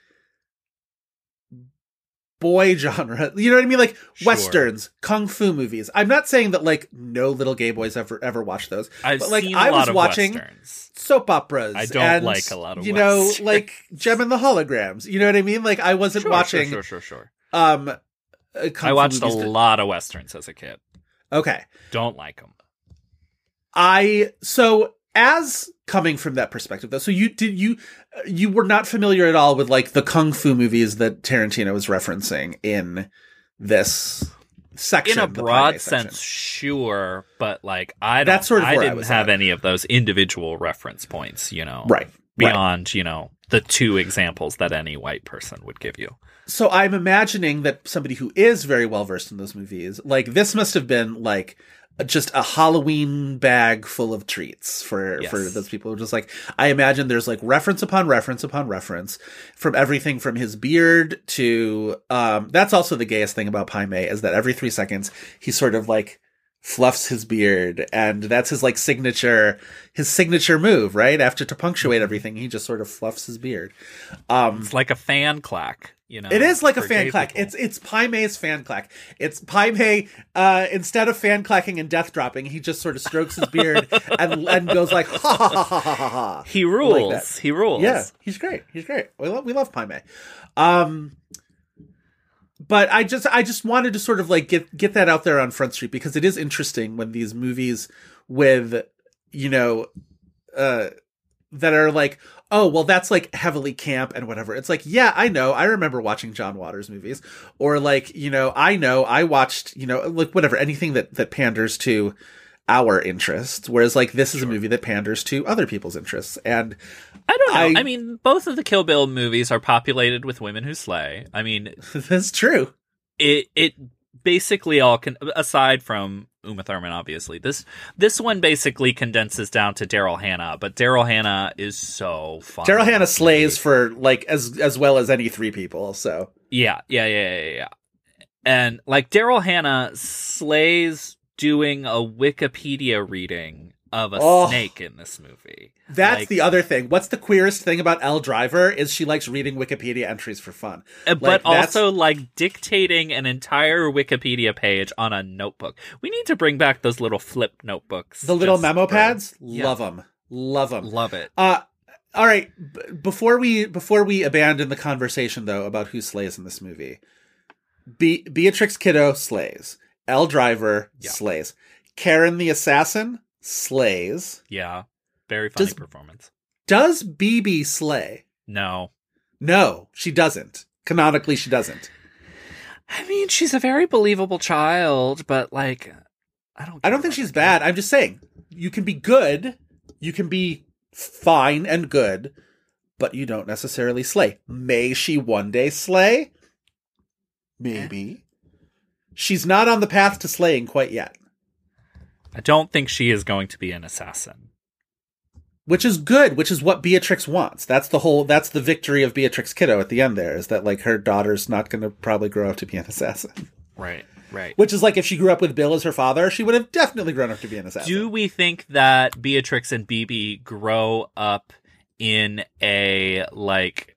boy genre. You know what I mean? Like Sure. westerns, kung fu movies. I'm not saying that like no little gay boys ever ever watch those. I've but like seen I was watching westerns. soap operas. I don't and, like a lot of you know like Jem and the Holograms. You know what I mean? Like I wasn't Sure, watching Sure, sure, sure, sure. um. uh, I watched a that- lot of westerns as a kid. Okay. Don't like them. I so as coming from that perspective though, so you did you you were not familiar at all with like the kung fu movies that Tarantino was referencing in this section, In a broad sense, sure, but like I don't. That's sort of I didn't was have at. any of those individual reference points. You know, right? Right. beyond you know the two examples that any white person would give you. So I'm imagining that somebody who is very well versed in those movies, like this must have been like just a Halloween bag full of treats for Yes. for those people. Just like I imagine, there's like reference upon reference upon reference from everything from his beard to um. That's also the gayest thing about Pai Mei is that every three seconds he sort of like fluffs his beard and that's his like signature his signature move right after to Mm-hmm. punctuate everything he just sort of fluffs his beard um It's like a fan clack. You know, it is like a fan clack. people. It's it's Pai Mei's fan clack. It's Pai Mei. Uh, instead of fan clacking and death dropping, he just sort of strokes his beard and and goes like ha ha ha ha ha ha. he rules. that. he rules. Yeah, he's great. He's great. We love we love Pai Mei. Um, but I just I just wanted to sort of like get get that out there on Front Street because it is interesting when these movies with you know uh that are like oh well that's like heavily camp and whatever. It's like yeah i know. I remember watching john waters movies. Or like you know i know. I watched you know like whatever anything that that panders to our interests. Whereas like this is a movie that panders to other people's interests. And I don't know. I- I, mean, both of the Kill Bill movies are populated with women who slay. I mean, that's true it it basically all can aside from Uma Thurman, obviously this this one basically condenses down to Daryl Hannah, but Daryl Hannah is so fun. daryl hannah slays for like as as well as any three people so Yeah, yeah, yeah, yeah, yeah. And like Daryl Hannah slays doing a Wikipedia reading of a Oh. snake in this movie. that's Like, the other thing what's the queerest thing about Elle driver is she likes reading wikipedia entries for fun uh, Like, but also like dictating an entire Wikipedia page on a notebook. We need to bring back those little flip notebooks. the little memo for- pads Yeah. love them love them Love it. Uh, all right. B- before we before we abandon the conversation though about who slays in this movie, Be- Beatrix Kiddo slays. Elle Driver Yeah. slays. Karen the assassin slays. Yeah. Very funny Does- performance. Does BB slay? No. No, she doesn't. Canonically, she doesn't. I mean, she's a very believable child, but like I don't I don't think she's bad. I'm just saying you can be good, you can be fine and good, but you don't necessarily slay. May she one day slay? Maybe. Eh. She's not on the path to slaying quite yet, I don't think she is going to be an assassin. which is good, which is what Beatrix wants. That's the whole that's the victory of Beatrix Kiddo at the end there is that like her daughter's not going to probably grow up to be an assassin. Right. Right. Which is like if she grew up with Bill as her father, she would have definitely grown up to be an assassin. Do we think that Beatrix and BB grow up in a like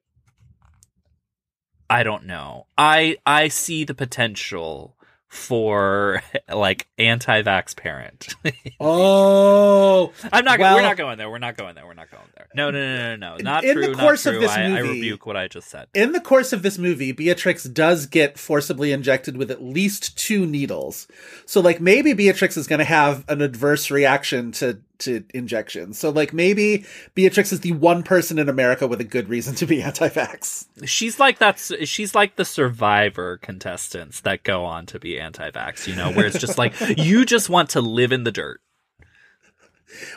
I don't know. I I see the potential for like anti-vax parent. Oh, I'm not. Well- we're not going there. We're not going there. We're not going there. No, no, no, no, no. Not In true. the course of this I, I movie- rebuke what I just said. in the course of this movie, Beatrix does get forcibly injected with at least two needles. So, like, maybe Beatrix is going to have an adverse reaction to to injections. So, like, maybe Beatrix is the one person in America with a good reason to be anti-vax. She's like that's. She's like the Survivor contestants that go on to be anti-vax. You know, where it's just like you just want to live in the dirt.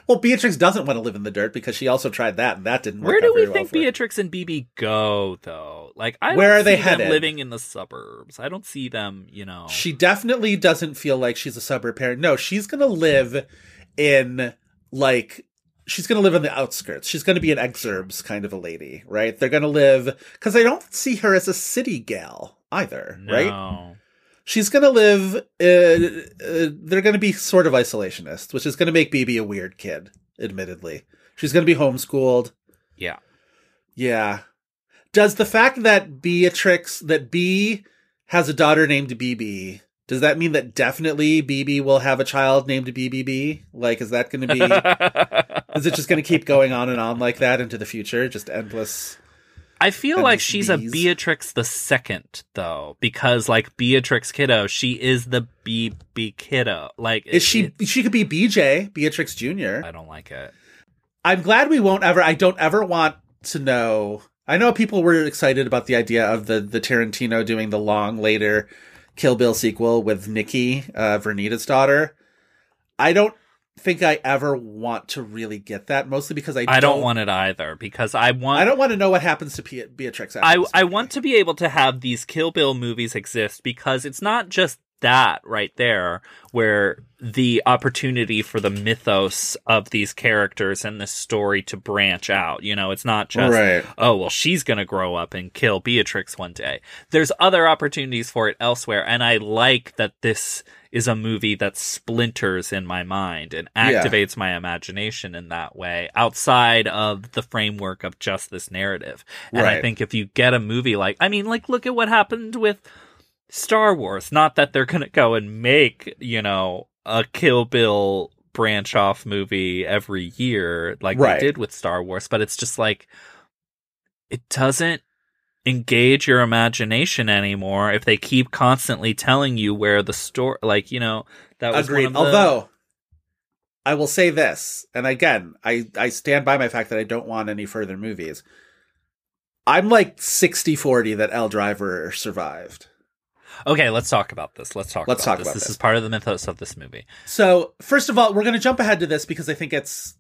Well, Beatrix doesn't want to live in the dirt because she also tried that, and that didn't work. Where do we well think for. Beatrix and BB go though? Like, I Where are they headed? living in the suburbs. I don't see them. You know, She definitely doesn't feel like she's a suburb parent. No, she's gonna live in like she's gonna live on the outskirts. She's gonna be an exurbs kind of a lady, right? They're gonna live because I don't see her as a city gal either, right? She's gonna live. Uh, uh, they're gonna be sort of isolationist, which is gonna make BB a weird kid. Admittedly, she's gonna be homeschooled. Yeah. Yeah. Does the fact that Beatrix that B has a daughter named BB does that mean that definitely BB will have a child named BBB? Like, is that going to be? is it just going to keep going on and on like that into the future? Just endless. I feel and like she's a. Beatrix the second though, because like Beatrix Kiddo, she is the BB Kiddo. Like, Is it- she? She could be BJ Beatrix Junior. I don't like it. I'm glad we won't ever. I don't ever want to know. I know people were excited about the idea of the the Tarantino doing the long later Kill Bill sequel with Nikki, uh, Vernita's daughter. I don't think I ever want to really get that, mostly because I I don't want it either because I want. I don't want to know what happens to Beatrix. I I want to be able to have these Kill Bill movies exist because it's not just that right there where the opportunity for the mythos of these characters and this story to branch out. You know, it's not just Right. oh well she's going to grow up and kill Beatrix one day. There's other opportunities for it elsewhere and I like that this is a movie that splinters in my mind and Yeah. activates my imagination in that way outside of the framework of just this narrative. And I think if you get a movie like, I mean, like, look at what happened with Star Wars. Not that they're going to go and make, you know, a Kill Bill branch off movie every year like Right. they did with Star Wars, but it's just like, it doesn't engage your imagination anymore if they keep constantly telling you where the story, like, you know, that was Agreed. The- Although I will say this, and again, I I stand by my fact that I don't want any further movies. I'm like 60-40 that Elle Driver survived. Okay, let's talk about this. Let's talk. Let's about talk this. about this this. is part of the mythos of this movie. So, first of all, we're going to jump ahead to this because I think it's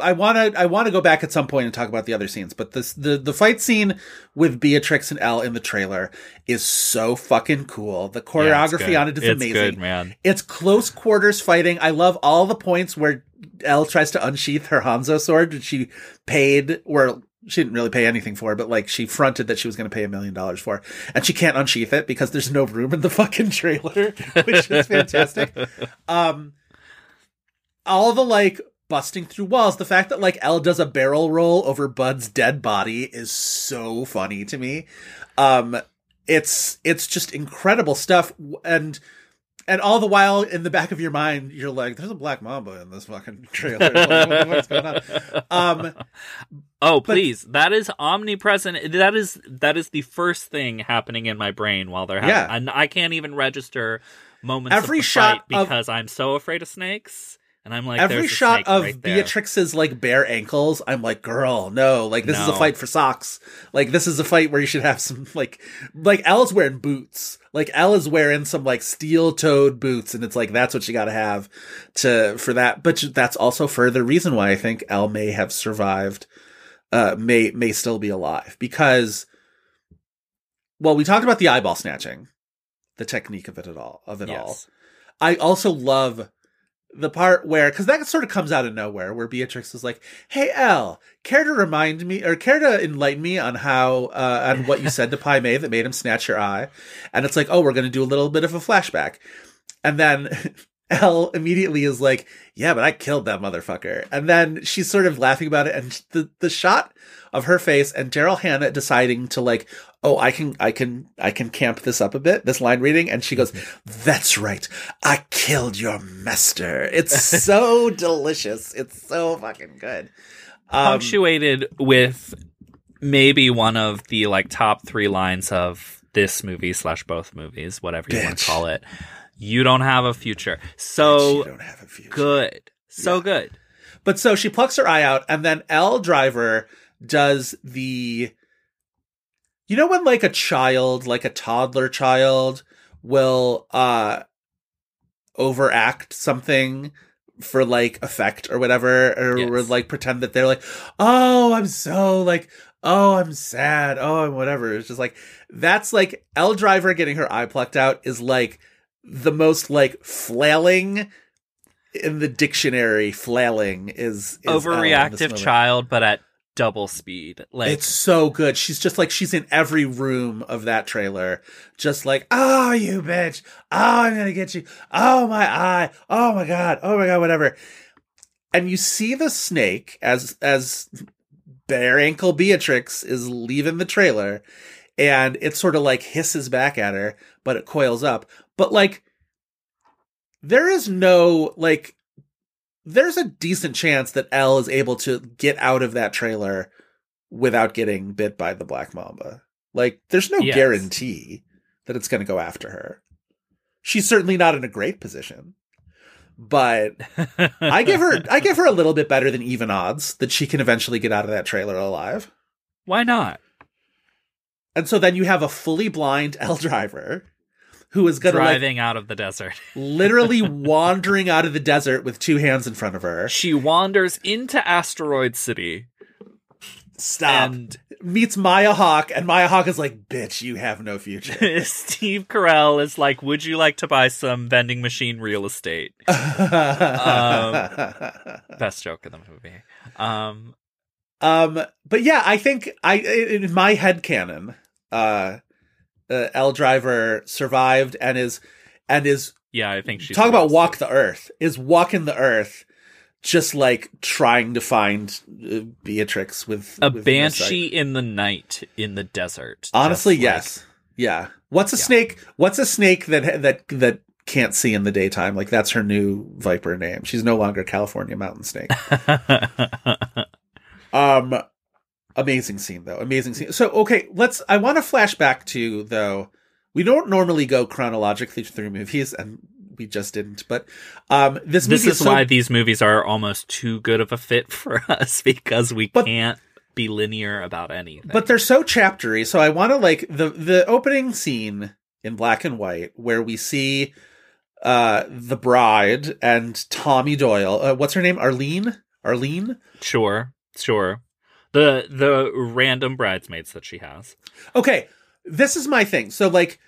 I want to I want to go back at some point and talk about the other scenes, but this the the fight scene with Beatrix and Elle in the trailer is so fucking cool. The choreography good. on it is it's amazing. good, man. It's close quarters fighting. I love all the points where Elle tries to unsheath her Hanzo sword, which she paid, or she didn't really pay anything for, it, but like she fronted that she was going to pay a million dollars for, it. and she can't unsheath it because there's no room in the fucking trailer, which is fantastic. Um, all the like busting through walls. The fact that like Elle does a barrel roll over Bud's dead body is so funny to me. Um, it's it's just incredible stuff, and and all the while in the back of your mind, you're like, "There's a black mamba in this fucking trailer. Like, what's going on?" Um, Oh, please! that is omnipresent. That is that is the first thing happening in my brain while they're having. Yeah. and I can't even register moments Every shot fight of- because I'm so afraid of snakes. And I'm like, every shot of right. Beatrix's like bare ankles, I'm like, girl, no, like this is a fight for socks. Like this is a fight where you should have some like, like Elle's wearing boots. Like Elle is wearing some like steel toed boots, and it's like that's what you got to have to for that. But that's also further reason why I think Elle may have survived, uh, may may still be alive because, well, we talked about the eyeball snatching, the technique of it at all of it all. I also love the part where, because that sort of comes out of nowhere, where Beatrix is like, "Hey, Elle, care to remind me or care to enlighten me on how uh, on what you said to Pai Mei that made him snatch your eye?" And it's like, "Oh, we're to do a little bit of a flashback," and then Elle immediately is like, "Yeah, but I killed that motherfucker." And then she's sort of laughing about it, and the the shot of her face and Daryl Hannah deciding to like, "Oh, I can, I can, I can camp this up a bit." This line reading, and she goes, "That's right, I killed your master." It's so delicious. It's so fucking good. Um, Punctuated with maybe one of the like top three lines of this movie slash both movies, whatever you want to call it. You don't have a future. you So don't have a future. good. So Yeah. good. But so she plucks her eye out, and then Elle Driver does the. You know when like a child, like a toddler child, will uh overact something for like effect or whatever, or, Yes. or like pretend that they're like, oh, I'm so like, oh, I'm sad, oh, I'm whatever. It's just like that's like Elle Driver getting her eye plucked out is like the most like flailing in the dictionary. Flailing is, is Elle in this Overreactive child, but at double speed. Like It's so good. She's just like she's in every room of that trailer, just like, oh, you bitch, oh, I'm gonna get you, oh my eye, oh my god, oh my god, whatever. And you see the snake as as bare ankle Beatrix is leaving the trailer, and it sort of like hisses back at her, but it coils up. But like, there is no like there's a decent chance that Elle is able to get out of that trailer without getting bit by the black mamba. Like, there's no Yes. guarantee that it's going to go after her. She's certainly not in a great position, but I give her I give her a little bit better than even odds that she can eventually get out of that trailer alive. Why not? And so then you have a fully blind Elle driver who is going to like Driving out of the desert. literally wandering out of the desert with two hands in front of her. She wanders into Asteroid City Stop. and meets Maya Hawke, and Maya Hawke is like, "Bitch, you have no future." Steve Carell is like, "Would you like to buy some vending machine real estate?" Best joke in the movie. Um, um, but yeah, I think I in my head canon, uh, uh, Elle Driver survived and is and is yeah, I think she's talk about walk the earth is walking the earth, just like trying to find uh, Beatrix with a with banshee in the night in the desert. Honestly, like- yes, yeah. What's a Yeah. snake? What's a snake that that that can't see in the daytime? Like that's her new viper name. She's no longer California mountain snake. Um, amazing scene though. Amazing scene. So okay, let's. I want to flash back to though. We don't normally go chronologically through movies, and we just didn't. But um, this this movie is so, why these movies are almost too good of a fit for us because we But- can't be linear about anything. but they're so chaptery. So I want to like the the opening scene in black and white where we see uh the bride and Tommy Doyle. Uh, what's her name? Arlene. Arlene. sure, sure. The the random bridesmaids that she has. Okay, this is my thing. So like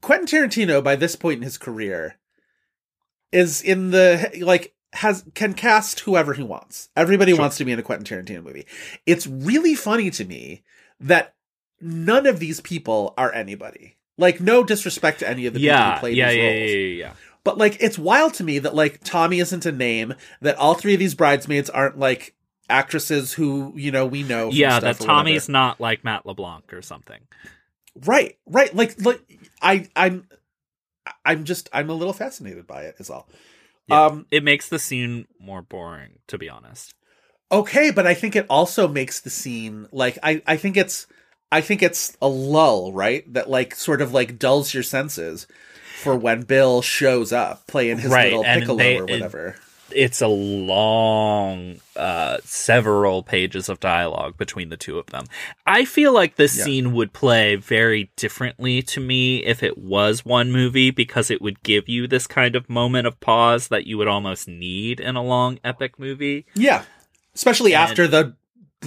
Quentin Tarantino by this point in his career is in the like has can cast whoever he wants. Everybody Sure. wants to be in a Quentin Tarantino movie. It's really funny to me that none of these people are anybody. Like no disrespect to any of the people Yeah, who played yeah, these yeah, roles. yeah, yeah, yeah. But like it's wild to me that like Tommy isn't a name, that all three of these bridesmaids aren't like actresses who, you know, we know Yeah, that. Tommy's not like Matt LeBlanc or something. Right, right. Like, like I, I'm, I'm just, I'm a little fascinated by it. Is all. Yeah. Um. It makes the scene more boring, to be honest. Okay, but I think it also makes the scene like I. I think it's. I think it's a lull, right? That like sort of like dulls your senses for when Bill shows up playing his Right, little piccolo they- or whatever. It's a long, uh, several pages of dialogue between the two of them. I feel like this Yeah. scene would play very differently to me if it was one movie because it would give you this kind of moment of pause that you would almost need in a long epic movie. yeah, especially And- after the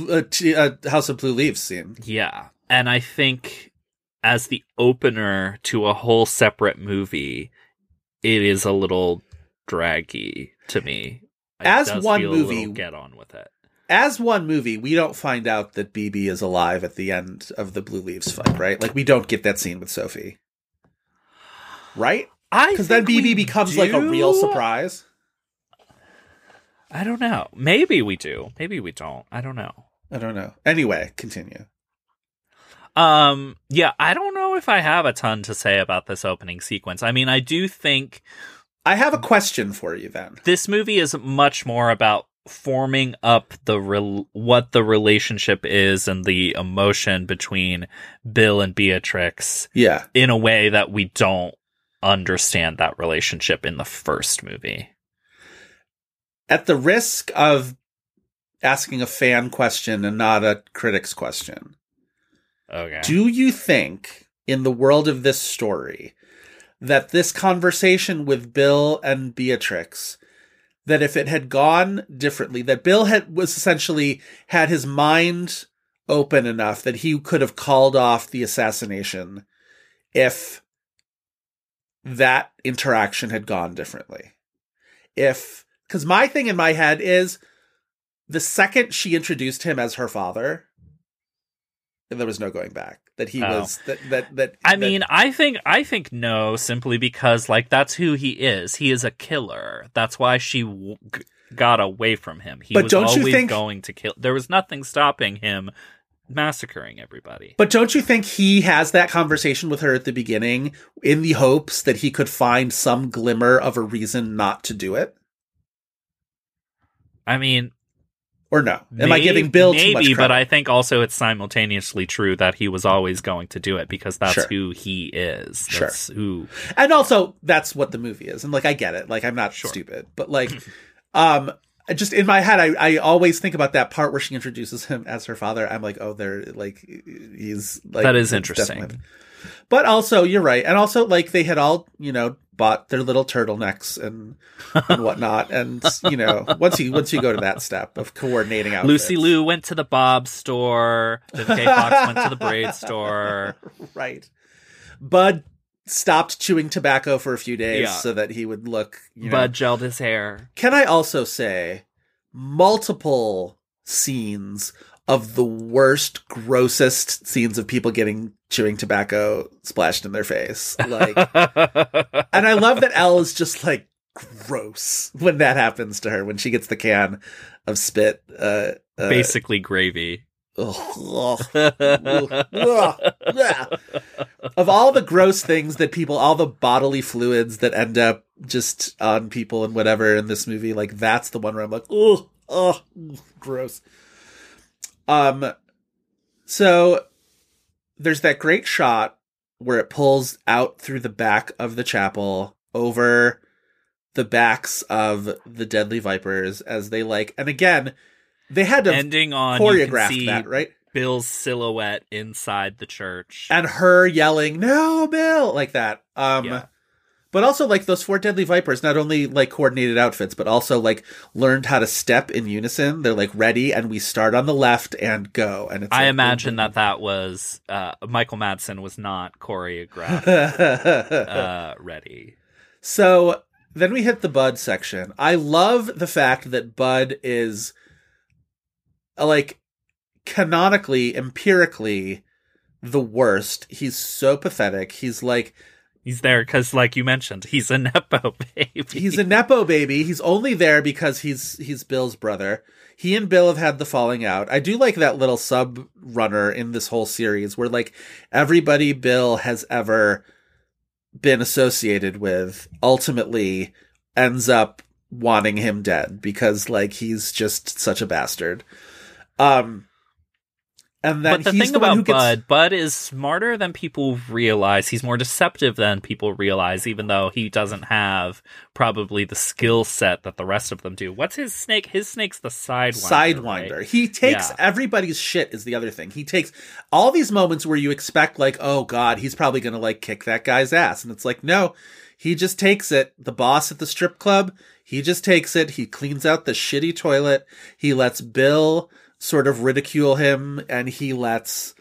uh, t- uh, House of Blue Leaves scene. Yeah. And I think as the opener to a whole separate movie, it is a little draggy to me. It As one movie- get on with it. as one movie, we don't find out that BB is alive at the end of the Blue Leaves fight, right? Like we don't get that scene with Sophie. Right? I Because then BB becomes like a real surprise. I don't know. Maybe we do. Maybe we don't. I don't know. I don't know. Anyway, continue. Um, yeah, I don't know if I have a ton to say about this opening sequence. I mean, I do think I have a question for you then. this movie is much more about forming up the rel- what the relationship is and the emotion between Bill and Beatrix Yeah. in a way that we don't understand that relationship in the first movie. At the risk of asking a fan question and not a critic's question, Okay. do you think in the world of this story that this conversation with Bill and Beatrix that if it had gone differently that Bill had was essentially had his mind open enough that he could have called off the assassination if that interaction had gone differently. If cuz my thing in my head is the second she introduced him as her father there was no going back that he Oh. was that that that I that- mean, I think I think no, simply because like that's who he is. He is a killer. That's why she w- got away from him. He But was don't you always think- going to kill. There was nothing stopping him massacring everybody. But don't you think he has that conversation with her at the beginning in the hopes that he could find some glimmer of a reason not to do it? I mean, Or no? Am I giving Bill too maybe? but I think also it's simultaneously true that he was always going to do it because that's Sure. who he is. Sure. That's who. and also that's what the movie is. And like I get it. Like I'm not Sure. stupid. But like um I just in my head I, I always think about that part where she introduces him as her father. I'm like, oh they're like he's like That is interesting. definitely- But also you're right. And also like they had all, you know, bought their little turtlenecks and and whatnot. and you know, once you once you go to that step of coordinating out, Lucy Liu went to the Bob store. Vivica. Fox went to the braid store. right. Bud stopped chewing tobacco for a few days Yeah. so that he would look. You know. Bud gelled his hair. Can I also say multiple scenes of the worst, grossest scenes of people getting chewing tobacco splashed in their face? Like, and I love that Elle is just like gross when that happens to her when she gets the can of spit. Uh, uh, Basically gravy. Of all the gross things that people, all the bodily fluids that end up just on people and whatever in this movie, like that's the one where I'm like, oh, oh, gross. Um, so there's that great shot where it pulls out through the back of the chapel over the backs of the deadly vipers as they like, and again, they had to Ending on you can choreograph see that, right? Bill's silhouette inside the church. and her yelling no bill like that um Yeah. but also like those four deadly vipers not only like coordinated outfits but also like learned how to step in unison they're like ready and we start on the left and go and it's I like, imagine that that was uh, Michael Madsen was not choreographed uh, ready. so then we hit the bud section i love the fact that bud is like canonically empirically the worst he's so pathetic he's like He's there because, like you mentioned, he's a nepo baby. He's a nepo baby. He's only there because he's he's Bill's brother. He and Bill have had the falling out. I do like that little sub runner in this whole series where like everybody Bill has ever been associated with ultimately ends up wanting him dead because like he's just such a bastard. Um and then but the he's thing the about gets Bud, Bud is smarter than people realize. He's more deceptive than people realize, even though he doesn't have probably the skill set that the rest of them do. What's his snake? His snake's the sidewinder. sidewinder. right? He takes Yeah. everybody's shit is the other thing. He takes all these moments where you expect like, oh god, he's probably going to like kick that guy's ass and it's like, no. He just takes it. The boss at the strip club, he just takes it. He cleans out the shitty toilet. He lets Bill sort of ridicule him and he lets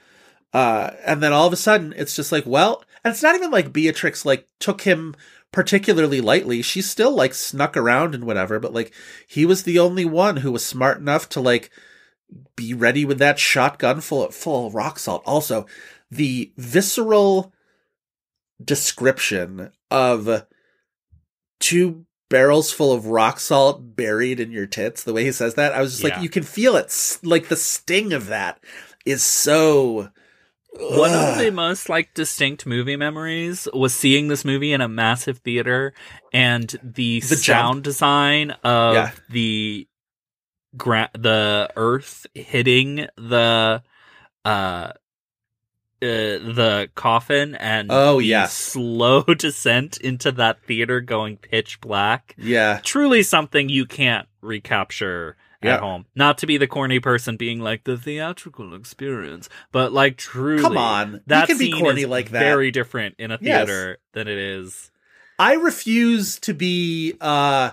uh and then all of a sudden it's just like, well, and it's not even like Beatrix like took him particularly lightly. She still like snuck around and whatever, but like he was the only one who was smart enough to like be ready with that shotgun full of full rock salt. Also, the visceral description of two barrels full of rock salt buried in your tits. The way he says that, I was just Yeah. like, you can feel it. Like the sting of that is so. One of the most like distinct movie memories was seeing this movie in a massive theater and the, The sound jump. design of Yeah. the gra- the earth hitting the uh uh, the coffin and Oh, the yes. slow descent into that theater going pitch black Yeah. truly something you can't recapture Yeah. at home. Not to be the corny person being like the theatrical experience, but like truly, Come on. That can be corny like that. Very different in a Yes. theater than it is. I refuse to be uh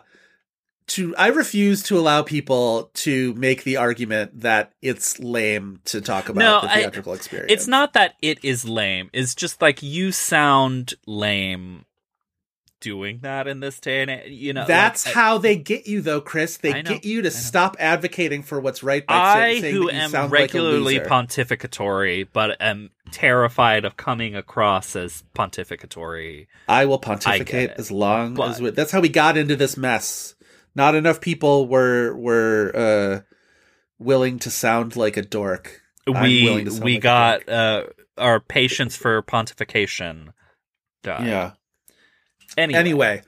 to I refuse to allow people to make the argument that it's lame to talk about No, the I- theatrical experience. It's not that it is lame. It's just like you sound lame doing that in this day and age. You know, That's like, how they get you though, Chris. They know, get you to stop advocating for what's right by I, saying who that you am sound regularly like pontificatory, but am terrified of coming across as pontificatory. I will pontificate it. as long But- as we, that's how we got into this mess. Not enough people were were uh willing to sound like a dork. We willing to sound we like got uh, our patience for pontification. died. yeah. Anyway, Anyway,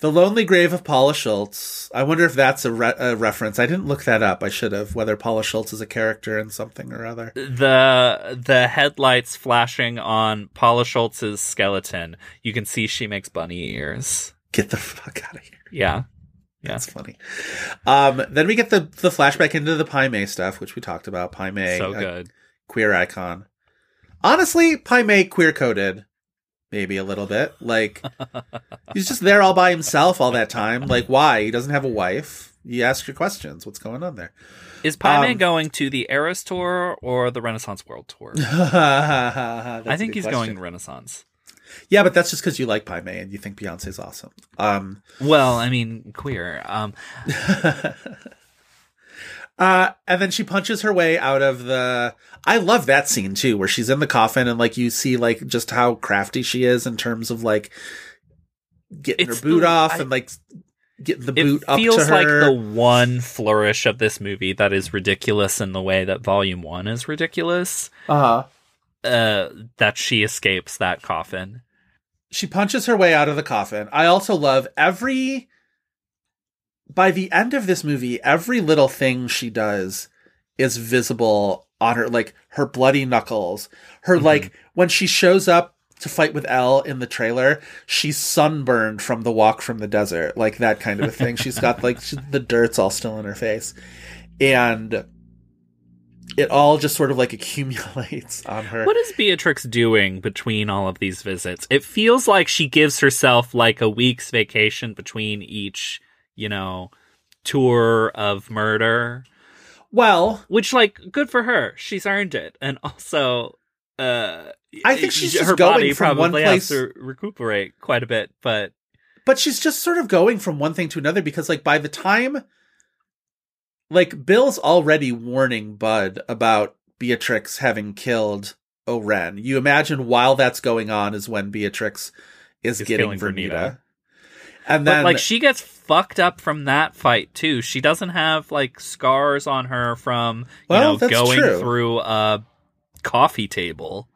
the lonely grave of Paula Schultz. I wonder if that's a, re- a reference. I didn't look that up. I should have. Whether Paula Schultz is a character in something or other. the the headlights flashing on Paula Schultz's skeleton, you can see she makes bunny ears. Get the fuck out of here. Yeah, yeah. That's funny. Um, then we get the the flashback into the Pai Mei stuff, which we talked about. Pai Mei, so good. queer icon. Honestly, Pai Mei queer coded, maybe a little bit. Like he's just there all by himself all that time. Like why? He doesn't have a wife. You ask your questions. What's going on there? Is Paimon Um, going to the Eras tour or the Renaissance World tour? I I think he's going Renaissance. Yeah, but that's just because you like Pai Mei and you think Beyonce's awesome. Um, Well, I mean, queer. Um, uh, and then she punches her way out of the. I love that scene too, where she's in the coffin and like you see like just how crafty she is in terms of like getting It's her boot the- off I- and like getting the boot up to feels like the one flourish of this movie that is ridiculous in the way that Volume One is ridiculous. uh-huh. Uh, that she escapes that coffin. She punches her way out of the coffin. I also love every by the end of this movie, every little thing she does is visible on her like her bloody knuckles. Her mm-hmm. like when she shows up to fight with Elle in the trailer, she's sunburned from the walk from the desert, like that kind of a thing. she's got like she, the dirt's all still in her face. And it all just sort of like accumulates on her. What is Beatrix doing between all of these visits? It feels like she gives herself like a week's vacation between each, you know, tour of murder, well, which like good for her. She's earned it. And also uh I think she's her going body probably place- has to recuperate quite a bit, but but she's just sort of going from one thing to another because like by the time like bill's already warning bud about beatrix having killed oren you imagine while that's going on is when beatrix is, Is getting vernita. And but then like she gets fucked up from that fight too. She doesn't have like scars on her from you Well, know that's going true. through a coffee table.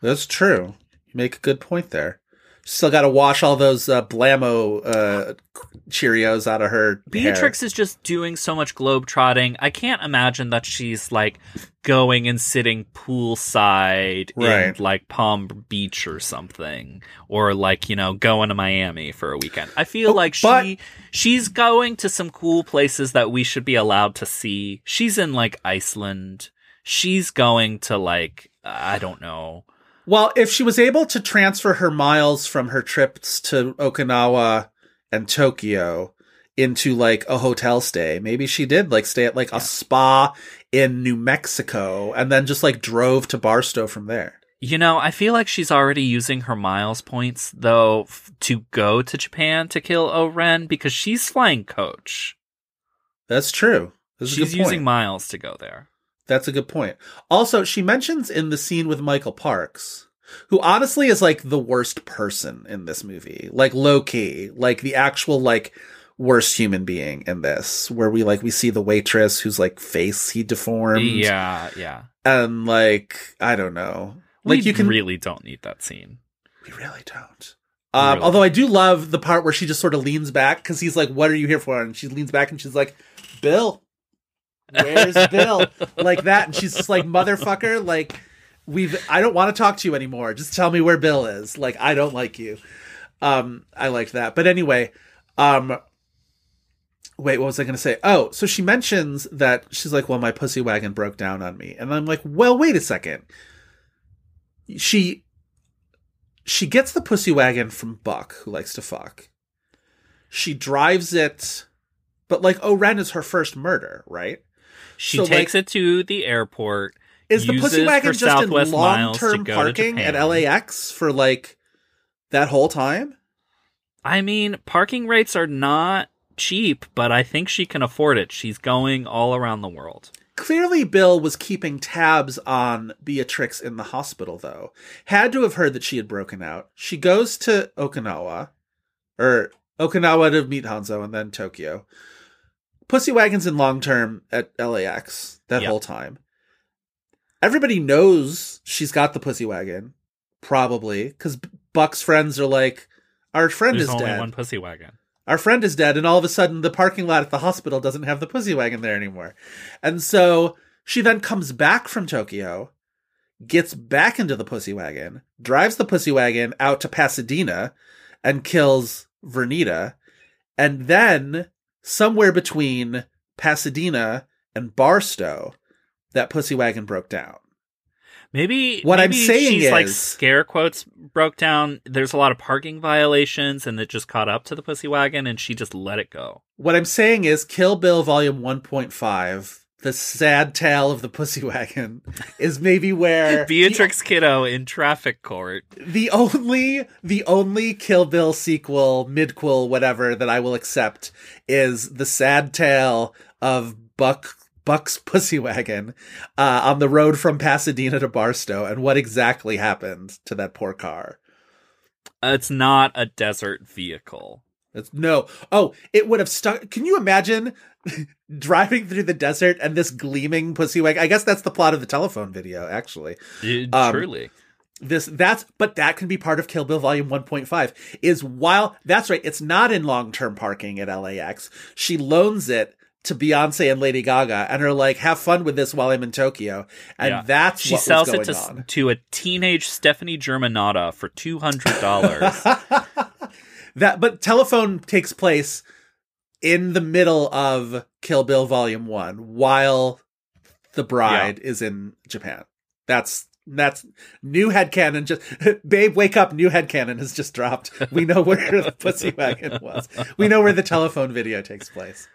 that's true you make a good point there still got to wash all those uh, blammo uh, cheerios out of her Beatrix hair. is just doing so much globe trotting. I can't imagine that she's like going and sitting poolside in like Palm Beach or something, or like you know going to Miami for a weekend. I feel Oh, like but- she she's going to some cool places that we should be allowed to see. She's in like Iceland. She's going to like I don't know. Well, if she was able to transfer her miles from her trips to Okinawa and Tokyo into like a hotel stay, maybe she did like stay at like a spa in New Mexico and then just like drove to Barstow from there. You know, I feel like she's already using her miles points though f- to go to Japan to kill Oren because she's flying coach. That's true. That's she's using miles to go there. That's a good point. Also, she mentions in the scene with Michael Parks, who honestly is like the worst person in this movie, like low key, like the actual like worst human being in this, where we like we see the waitress whose like face he deformed, Yeah, yeah. and like I don't know, like we you can really don't need that scene. we really don't. Um, really although I do love the part where she just sort of leans back because he's like, "What are you here for?" And she leans back and she's like, "Bill, where's Bill?" like that, and she's just like, "Motherfucker, like we've I don't want to talk to you anymore. Just tell me where Bill is. Like I don't like you." Um, I liked that, but anyway, um, wait, what was I going to say? Oh, so she mentions that she's like, "Well, my pussy wagon broke down on me," and I'm like, "Well, wait a second. She she gets the pussy wagon from Buck, who likes to fuck. She drives it, but like Oren is her first murder, right? She So, takes like- it to the airport. Is the pussy wagon just in long term parking at LAX for like that whole time? I mean, parking rates are not cheap, but I think she can afford it. She's going all around the world. Clearly, Bill was keeping tabs on Beatrix in the hospital, though. Had to have heard that she had broken out. She goes to Okinawa, or Okinawa to meet Hanzo, and then Tokyo. Pussy Wagon's in long term at LAX that Yep. whole time. Everybody knows she's got the Pussy Wagon, probably, because Buck's friends are like, our friend There's is dead one pussy wagon. our friend is dead and all of a sudden the parking lot at the hospital doesn't have the pussy wagon there anymore and so she then comes back from tokyo gets back into the pussy wagon drives the pussy wagon out to pasadena and kills vernita and then somewhere between pasadena and barstow that pussy wagon broke down Maybe What I'm saying she's like is- scare quotes broke down. There's a lot of parking violations, and it just caught up to the pussy wagon, and she just let it go. what i'm saying is kill bill volume 1.5 the sad tale of the pussy wagon is maybe where Beatrix Kiddo in traffic court. the only the only Kill Bill sequel, midquel, whatever that I will accept is the sad tale of Buck Buck's pussy wagon uh, on the road from Pasadena to Barstow, and what exactly happened to that poor car. It's not a desert vehicle. It's, no, oh, it would have stuck. Can you imagine driving through the desert and this gleaming pussy wagon? I guess that's the plot of the telephone video, actually. It- Um, truly. this that's but that can be part of Kill Bill Volume 1.5 is while that's right it's not in long-term parking at LAX she loans it to Beyonce and Lady Gaga and are like have fun with this while I'm in Tokyo and Yeah. that's She what sells it to, on to a teenage Stefani Germanotta for two hundred dollars. that but telephone takes place in the middle of Kill Bill Volume 1 while the bride is in Japan. That's that's new headcanon just babe wake up. New headcanon has just dropped. We know where the pussy wagon was. We know where the telephone video takes place.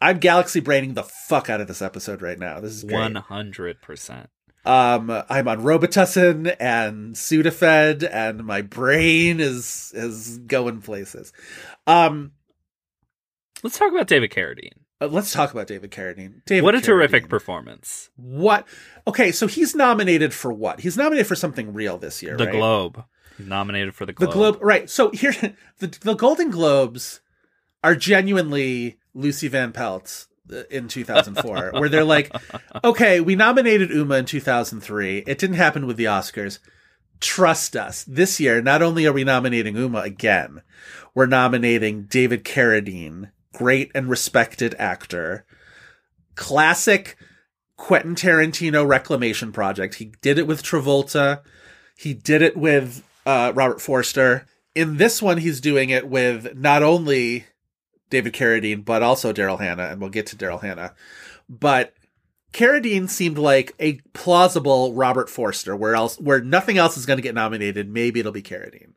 I'm galaxy braining the fuck out of this episode right now. This is One hundred percent. um i'm on robitussin and sudafed and my brain is is going places. Um Let's talk about David Carradine. uh, let's talk about david carradine david what a terrific performance. what okay so he's nominated for what he's nominated for something real this year The right? Globe. He's nominated for the Globe. The Globe. Globe, right? So here, the the Golden Globes are genuinely Lucy Van Pelt uh, in 2004, where they're like, okay, we nominated Uma in 2003. It didn't happen with the Oscars. Trust us. This year, not only are we nominating Uma again, we're nominating David Carradine, great and respected actor, classic Quentin Tarantino reclamation project. He did it with Travolta. He did it with uh, Robert Forster. In this one, he's doing it with not only David Carradine, but also Daryl Hannah, and we'll get to Daryl Hannah. But Carradine seemed like a plausible Robert Forster, where else where nothing else is going to get nominated. Maybe it'll be Carradine,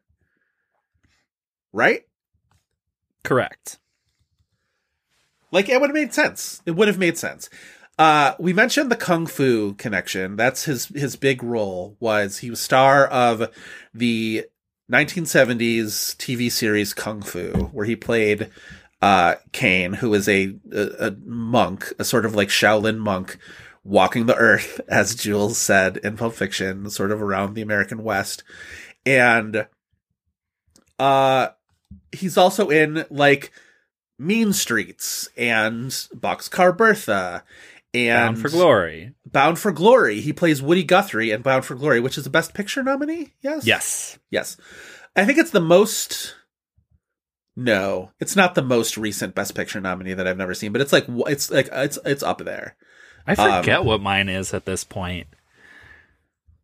right? Correct. Like it would have made sense. It would have made sense. Uh, we mentioned the kung fu connection. That's his his big role. Was he was star of the 1970s TV series Kung Fu, where he played uh, Caine, who is a, a a monk, a sort of like Shaolin monk, walking the earth, as Jules said in Pulp Fiction, sort of around the American West. And uh he's also in like Mean Streets and Boxcar Bertha and Bound for Glory. Bound for Glory. He plays Woody Guthrie in Bound for Glory, which is a Best Picture nominee. Yes. Yes. Yes. I think it's the most. No, it's not the most recent Best Picture nominee that I've never seen, but it's like it's like it's it's up there. I forget Um, what mine is at this point.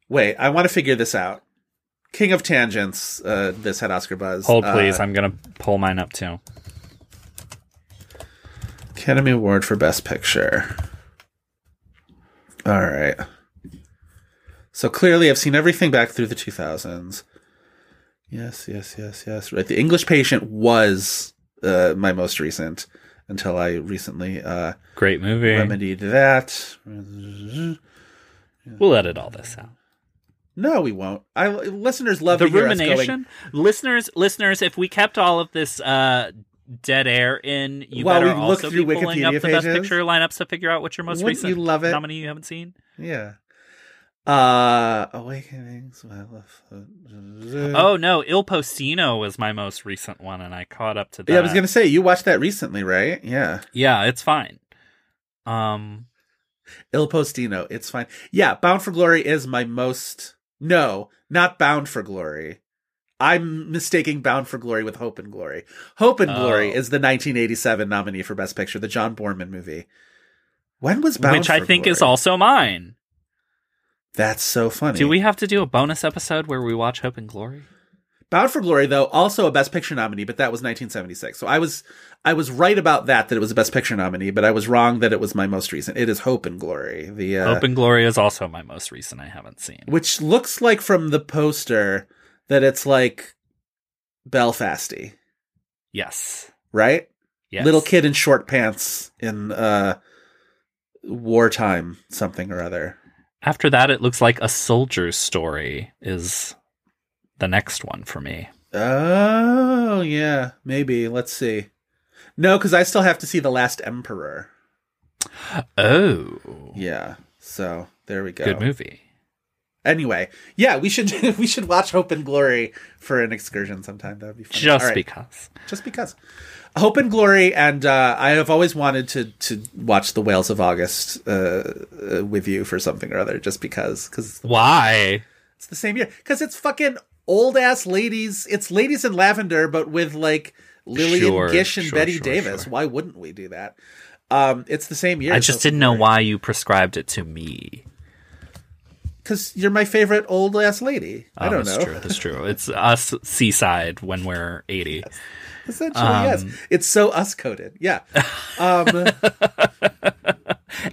Wait, I want to figure this out. King of Tangents. Uh, this had Oscar buzz. Hold, please. Uh, I'm gonna pull mine up too. Academy Award for Best Picture. All right. So clearly, I've seen everything back through the 2000s. Yes, yes, yes, yes. Right. The English Patient was uh, my most recent until I recently uh, Great movie. remedied that. We'll edit all this out. No, we won't. I listeners love the to hear us rumination, going. listeners, listeners. If we kept all of this uh, dead air in, you While better also be pulling up the best picture lineups to figure out what your most Wouldn't recent you love it? nominee you haven't seen. Yeah. Uh, Awakenings. Oh no, Il Postino was my most recent one, and I caught up to that. yeah. I was gonna say you watched that recently, right? Yeah. Yeah, it's fine. Um, Il Postino. It's fine. Yeah, Bound for Glory is my most. No, not Bound for Glory. I'm mistaking Bound for Glory with Hope and Glory. Hope and Glory Oh. is the 1987 nominee for Best Picture, the John Boorman movie. When was Bound for Glory? which I think is also mine. That's so funny. Do we have to do a bonus episode where we watch Hope and Glory? Bound for Glory, though, also a Best Picture nominee, but that was 1976. So I was I was right about that that it was a Best Picture nominee, but I was wrong that it was my most recent. It is Hope and Glory, the uh, Hope and Glory is also my most recent. I haven't seen. which looks like from the poster that it's like Belfasty, Yes. right? Yes. Little kid in short pants in uh wartime something or other. After that, it looks like a soldier's story is the next one for me. Oh yeah, maybe. Let's see. No, because I still have to see the Last Emperor. Oh, Yeah. So there we go. good movie. Anyway, yeah, we should we should watch Hope and Glory for an excursion sometime. That would be fun. Just right. because. just because. Hope and Glory, and uh, I have always wanted to to watch the Whales of August uh, uh, with you for something or other, just because because Why? it's the same year. Because it's fucking old ass ladies. It's ladies in lavender, but with like Lillian Sure, Gish and sure, Bette sure, Davis. Why wouldn't we do that? Um, it's the same year. I just didn't know why you prescribed it to me. Because you're my favorite old ass lady. I Oh, don't know. That's true. That's true. It's us seaside when we're 80. Essentially, Um, yes. It's so us coded. Yeah. Um,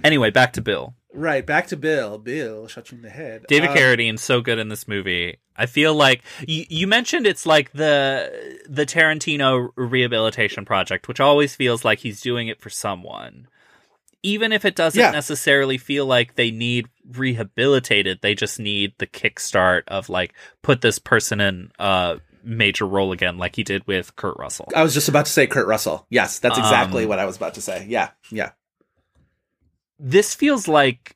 Anyway, back to Bill. right. Back to Bill. Bill shot you in the head. David Um, Carradine so good in this movie. I feel like you, you mentioned it's like the the Tarantino rehabilitation project, which always feels like he's doing it for someone. Even if it doesn't Yeah. necessarily feel like they need rehabilitated, they just need the kickstart of like put this person in a major role again, like he did with Kurt Russell. I was just about to say Kurt Russell. Yes, that's exactly Um, what I was about to say. Yeah. Yeah. this feels like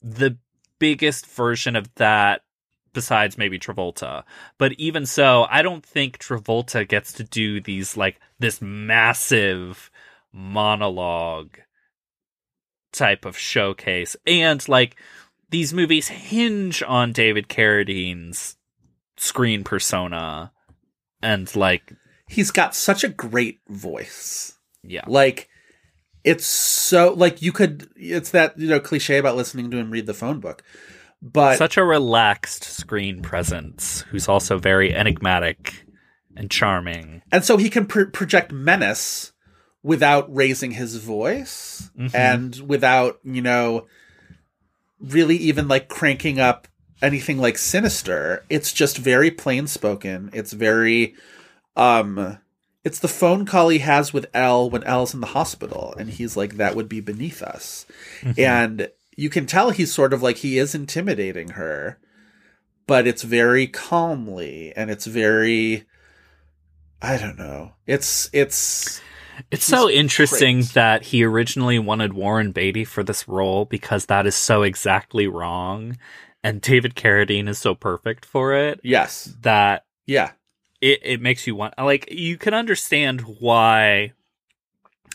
the biggest version of that besides maybe Travolta. But even so, I don't think Travolta gets to do these like this massive monologue type of showcase. And like these movies hinge on David Carradine's screen persona and like He's got such a great voice. yeah. Like, it's so, like, you could, it's that, you know, cliche about listening to him read the phone book. But Such a relaxed screen presence who's also very enigmatic and charming. and so he can pr- project menace without raising his voice Mhm. and without you know really even like cranking up anything like sinister it's just very plain spoken it's very um it's the phone call he has with Elle when Elle's in the hospital and he's like that would be beneath us and you can tell he's sort of like he is intimidating her but it's very calmly and it's very I don't know. It's it's It's so interesting great. that he originally wanted Warren Beatty for this role because that is so exactly wrong. And David Carradine is so perfect for it Yes. that Yeah. it, it makes you want like you can understand why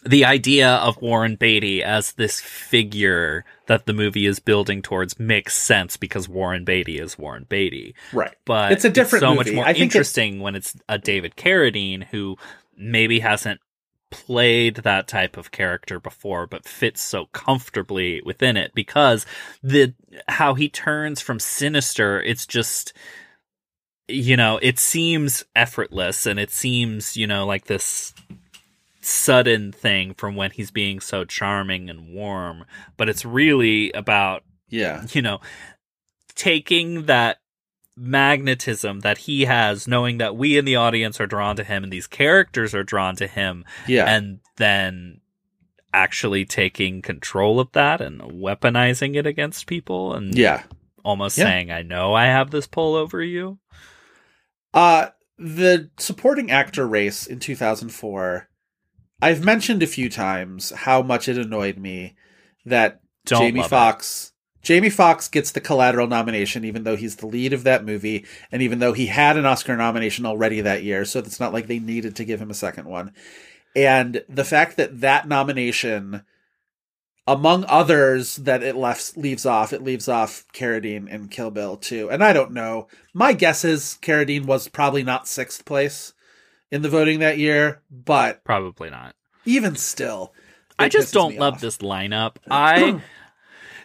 the idea of Warren Beatty as this figure that the movie is building towards makes sense because Warren Beatty is Warren Beatty. Right. But It's a different so movie. much more it's- interesting when it's a David Carradine who maybe hasn't played that type of character before but fits so comfortably within it because the how he turns from sinister it's just you know it seems effortless and it seems you know like this sudden thing from when he's being so charming and warm but it's really about Yeah. you know, taking that magnetism that he has, knowing that we in the audience are drawn to him and these characters are drawn to him, Yeah. and then actually taking control of that and weaponizing it against people and yeah. almost Yeah. saying, I know I have this pull over you. Uh the supporting actor race in 2004 I've mentioned a few times how much it annoyed me that Don't Jamie. Foxx Jamie Foxx gets the collateral nomination even though he's the lead of that movie and even though he had an Oscar nomination already that year so it's not like they needed to give him a second one. And the fact that that nomination among others that it left leaves off, it leaves off Carradine and Kill Bill too. And I don't know. My guess is Carradine was probably not sixth place in the voting that year, but Probably not. even still, I just don't love off. this lineup. I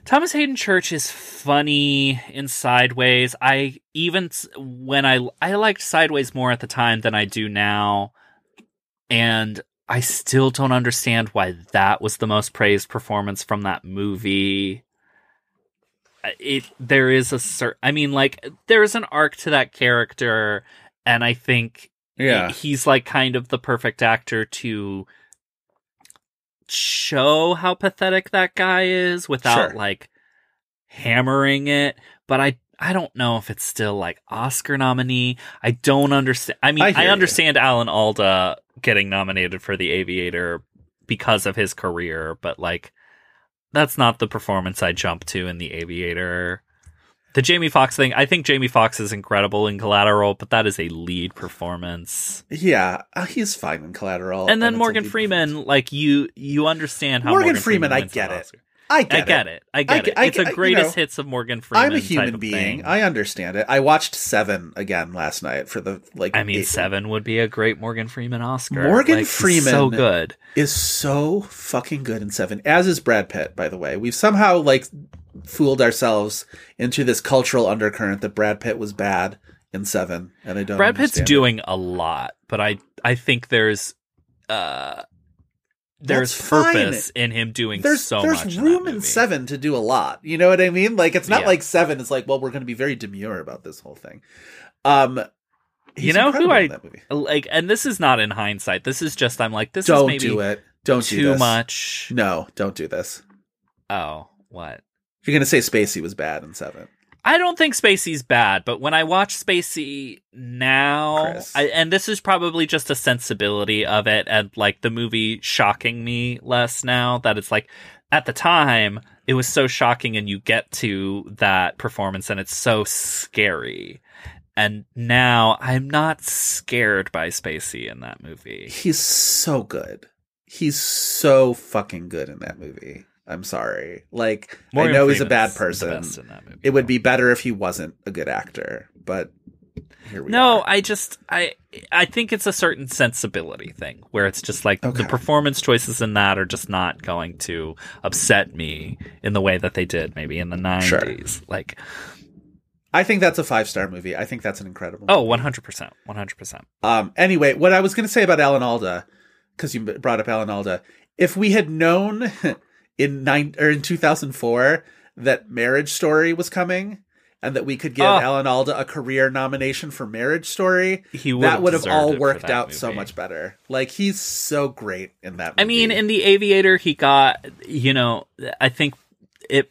Thomas Haden Church is funny in Sideways. I even when I I liked Sideways more at the time than I do now, and I still don't understand why that was the most praised performance from that movie. It there is a certain. I mean, like there is an arc to that character, and I think Yeah. he's like kind of the perfect actor to show how pathetic that guy is without Sure. like hammering it but i i don't know if it's still like oscar nominee i don't understand i mean I i, hear you. understand alan alda getting nominated for the aviator because of his career but like that's not the performance i jump to in the aviator the jamie foxx thing i think jamie foxx is incredible in collateral but that is a lead performance Yeah, uh, he's fine in Collateral. and then it's a Morgan Freeman, like you, you understand how Morgan Morgan, Freeman, I wins get it. I get I it. get it. I get get- it. I It's a you greatest know, hits of Morgan Freeman. I'm a human being. thing. I understand it. I watched Seven again last night for the like. I mean, eight- Seven would be a great Morgan Freeman Oscar. Morgan Like, Freeman so good. is so fucking good in Seven, as is Brad Pitt. By the way, we've somehow like fooled ourselves into this cultural undercurrent that Brad Pitt was bad in Seven, and I don't. Brad Pitt's understand it. doing a lot, but I, I think there's, uh, there's That's fine. purpose in him doing There's so there's much. in room that in. Seven to do a lot. You know what I mean? Like it's not Yeah. like Seven is like, well, we're going to be very demure about this whole thing. Um, You know who I in like, and this is not in hindsight. This is just I'm like, this Don't maybe do it. Don't do too this. much. No, don't do this. Oh, what? You're going to say Spacey was bad in Seven. I don't think Spacey's bad, but when I watch Spacey now, I, and this is probably just a sensibility of it, and like the movie shocking me less now that it's like at the time it was so shocking, and you get to that performance and it's so scary. And now I'm not scared by Spacey in that movie. He's so good. He's so fucking good in that movie. I'm sorry. Like Morgan I know he's a bad person. best in that movie. It would be better if he wasn't a good actor, but here we go. No, are. I just I I think it's a certain sensibility thing where it's just like Okay. the performance choices in that are just not going to upset me in the way that they did maybe in the 90s. Like I think that's a five star movie. I think that's an incredible. oh, 100%. 100%. Um. Anyway, what I was going to say about Alan Alda, because you brought up Alan Alda, if we had known in nine or in 2004 that Marriage Story was coming, and that we could give Oh. Alan Alda a career nomination for Marriage Story, He would that would have all deserved it for worked out so much better. Like he's so great in that. Movie. I mean, in The Aviator he got, you know, I think it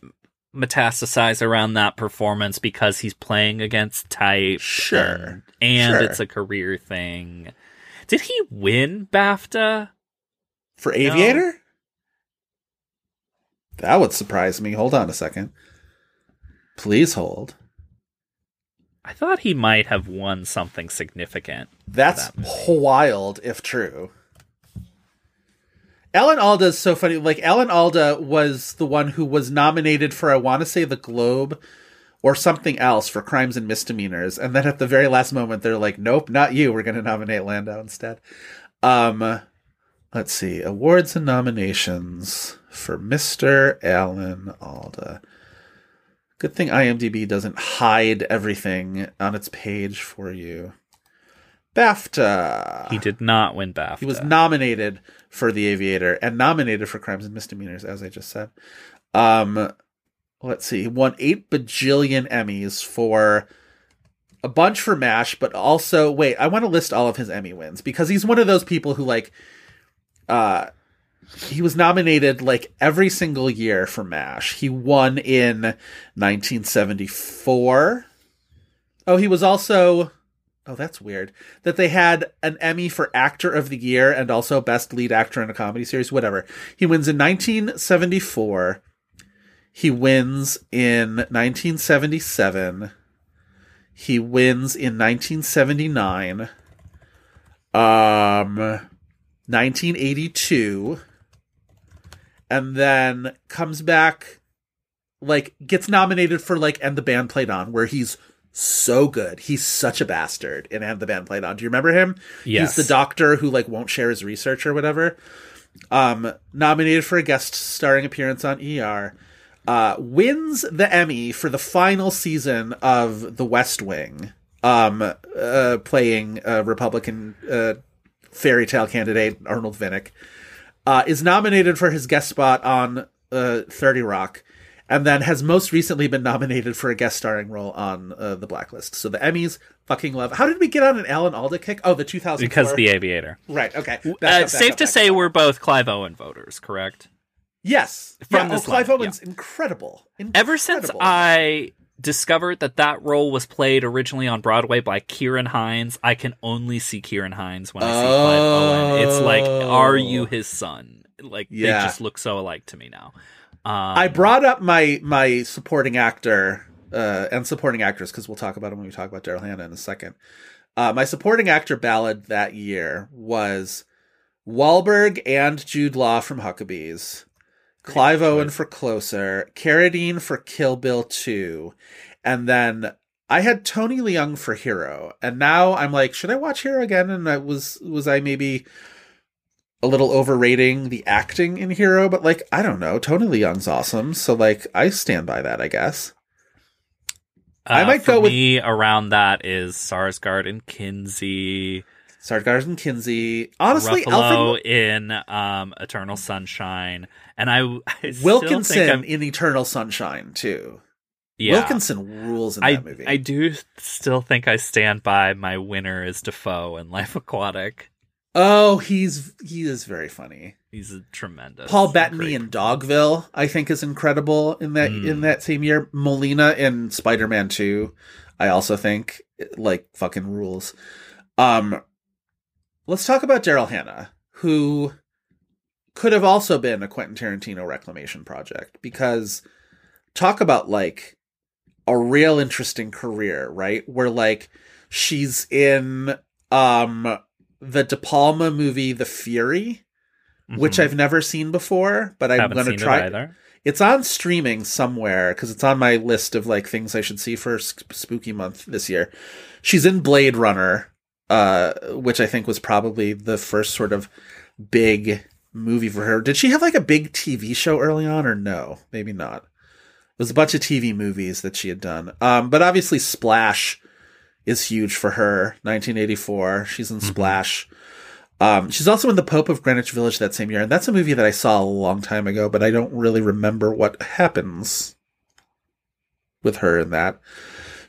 metastasized around that performance because he's playing against type Sure. and, and Sure. it's a career thing. Did he win BAFTA? For Aviator? That would surprise me. Hold on a second. Please hold. I thought he might have won something significant. That's that wild if true. Alan Alda is so funny. Like Alan Alda was the one who was nominated for I want to say the Globe or something else for crimes and misdemeanors, and then at the very last moment they're like, "Nope, not you. We're going to nominate Landau instead." Um, let's see awards and nominations for Mr. Alan Alda. Good thing IMDb doesn't hide everything on its page for you. BAFTA. He did not win BAFTA. He was nominated for The Aviator and nominated for Crimes and Misdemeanors, as I just said. Um, let's see, he won eight bajillion Emmys for a bunch for MASH, but also wait, I want to list all of his Emmy wins because he's one of those people who like, uh, he was nominated like every single year for MASH. He won in 1974. Oh, he was also Oh, that's weird. That they had an Emmy for Actor of the Year and also Best Lead Actor in a Comedy Series, whatever. He wins in 1974. He wins in 1977. He wins in 1979. Um 1982 and then comes back like gets nominated for like and the band played on where he's so good. He's such a bastard in And the Band Played On. Do you remember him? Yes. He's the doctor who like won't share his research or whatever. Um, nominated for a guest starring appearance on ER. Uh, wins the Emmy for the final season of The West Wing. Um, uh, playing a Republican uh, fairy tale candidate Arnold Vinick. Uh, is nominated for his guest spot on uh, 30 Rock and then has most recently been nominated for a guest starring role on uh, the Blacklist. So the Emmys fucking love. How did we get on an Alan Alda kick? Oh, the 2000 because the Aviator. right. Okay, Back Uh, up, back safe up, to back say up. we're both Clive Owen voters, correct? yes. from yeah, this oh, Clive line, Owen's incredible. Ever since I discovered that that role was played originally on Broadway by Ciarán Hinds, I can only see Ciarán Hinds when I see Clive Owen. It's like, are you his son? Like Yeah. they just look so alike to me now. Um, I brought up my my supporting actor uh, and supporting actress because we'll talk about him when we talk about Daryl Hannah in a second. Uh, my supporting actor ballad that year was Wahlberg and Jude Law from Huckabees, Clive Owen for Closer, Carradine for Kill Bill 2, and then I had Tony Leung for Hero. And now I'm like, should I watch Hero again? And I was was I maybe a little overrating the acting in Hero, but like I don't know, Tony Leung's awesome, so like I stand by that, I guess. I uh, might for go with- me around that is Sarsgaard and Kinsey, Sargars and Kinsey, honestly, Ruffalo Alfred in um, Eternal Sunshine, and I, I still think Wilkinson in Eternal Sunshine too. yeah. Wilkinson rules in I that movie. I do still think I stand by my winner is Dafoe in Life Aquatic. oh, he's he is very funny. He's a tremendous. Paul Bettany in Dogville, I think, is incredible in that Mm. in that same year. Molina in Spider Man Two, I also think like fucking rules. Um, let's talk about Daryl Hannah, who could have also been a Quentin Tarantino reclamation project because talk about like a real interesting career, right? Where like she's in um the De Palma movie The Fury, which Mhm. I've never seen before, but I'm going to try. it. It's on streaming somewhere because it's on my list of like things I should see for spooky month this year. She's in Blade Runner, uh, which I think was probably the first sort of big movie for her. Did she have like a big TV show early on, or no? Maybe not. It was a bunch of TV movies that she had done. Um, but obviously Splash is huge for her. 1984, she's in Splash. Um, she's also in The Pope of Greenwich Village that same year, and that's a movie that I saw a long time ago, but I don't really remember what happens with her in that.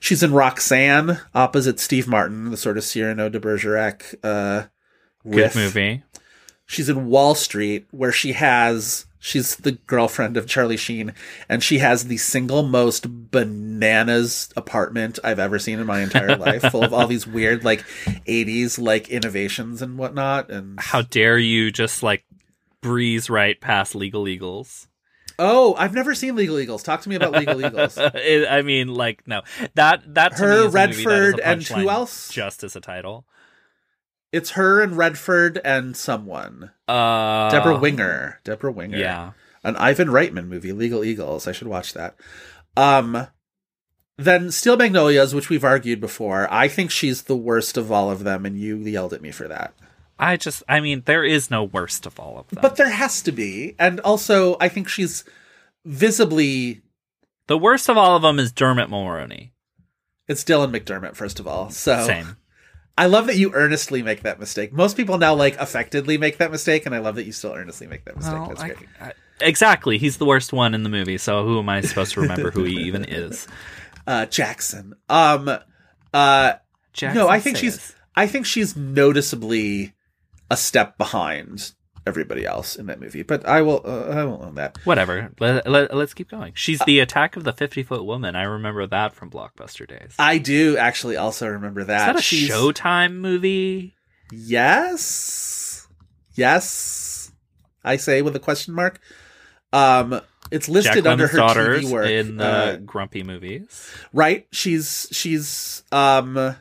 She's in Roxanne, opposite Steve Martin, the sort of Cyrano de Bergerac uh, Good movie. She's in Wall Street, where she has she's the girlfriend of Charlie Sheen, and she has the single most bananas apartment I've ever seen in my entire life, full of all these weird like '80s like innovations and whatnot. And How dare you just like breeze right past Legal Eagles. Oh, I've never seen Legal Eagles. Talk to me about Legal Eagles. It- I mean, like, no, that that to Her, me is a movie that is a Redford, and who else? Just as a title, It's her and Redford and someone. uh, Debra Winger. Debra Winger. Yeah, An Ivan Reitman movie, Legal Eagles. I should watch that. Um then Steel Magnolias, which we've argued before, I think she's the worst of all of them, and you yelled at me for that. I just, I mean, there is no worst of all of them. But there has to be. And also I think she's visibly the worst of all of them is Dermot Mulroney. it's Dylan McDermott, first of all. So Same. I love that you earnestly make that mistake. Most people now like affectedly make that mistake, and I love that you still earnestly make that mistake. Well, That's I- great. I- exactly. He's the worst one in the movie. So who am I supposed to remember who he even is? Uh, Jackson. Um, uh, Jackson no, I think says. she's. I think she's noticeably a step behind everybody else in that movie. But I will. Uh, I won't own that. Whatever. Let, let, us keep going. She's the attack of the 50 foot woman. I remember that from Blockbuster days. I do actually also remember that. Is that a She's- Showtime movie? Yes. Yes. I say with a question mark. Um, it's listed Jack under her daughters TV work. in the uh, Grumpy movies. right? She's she's um,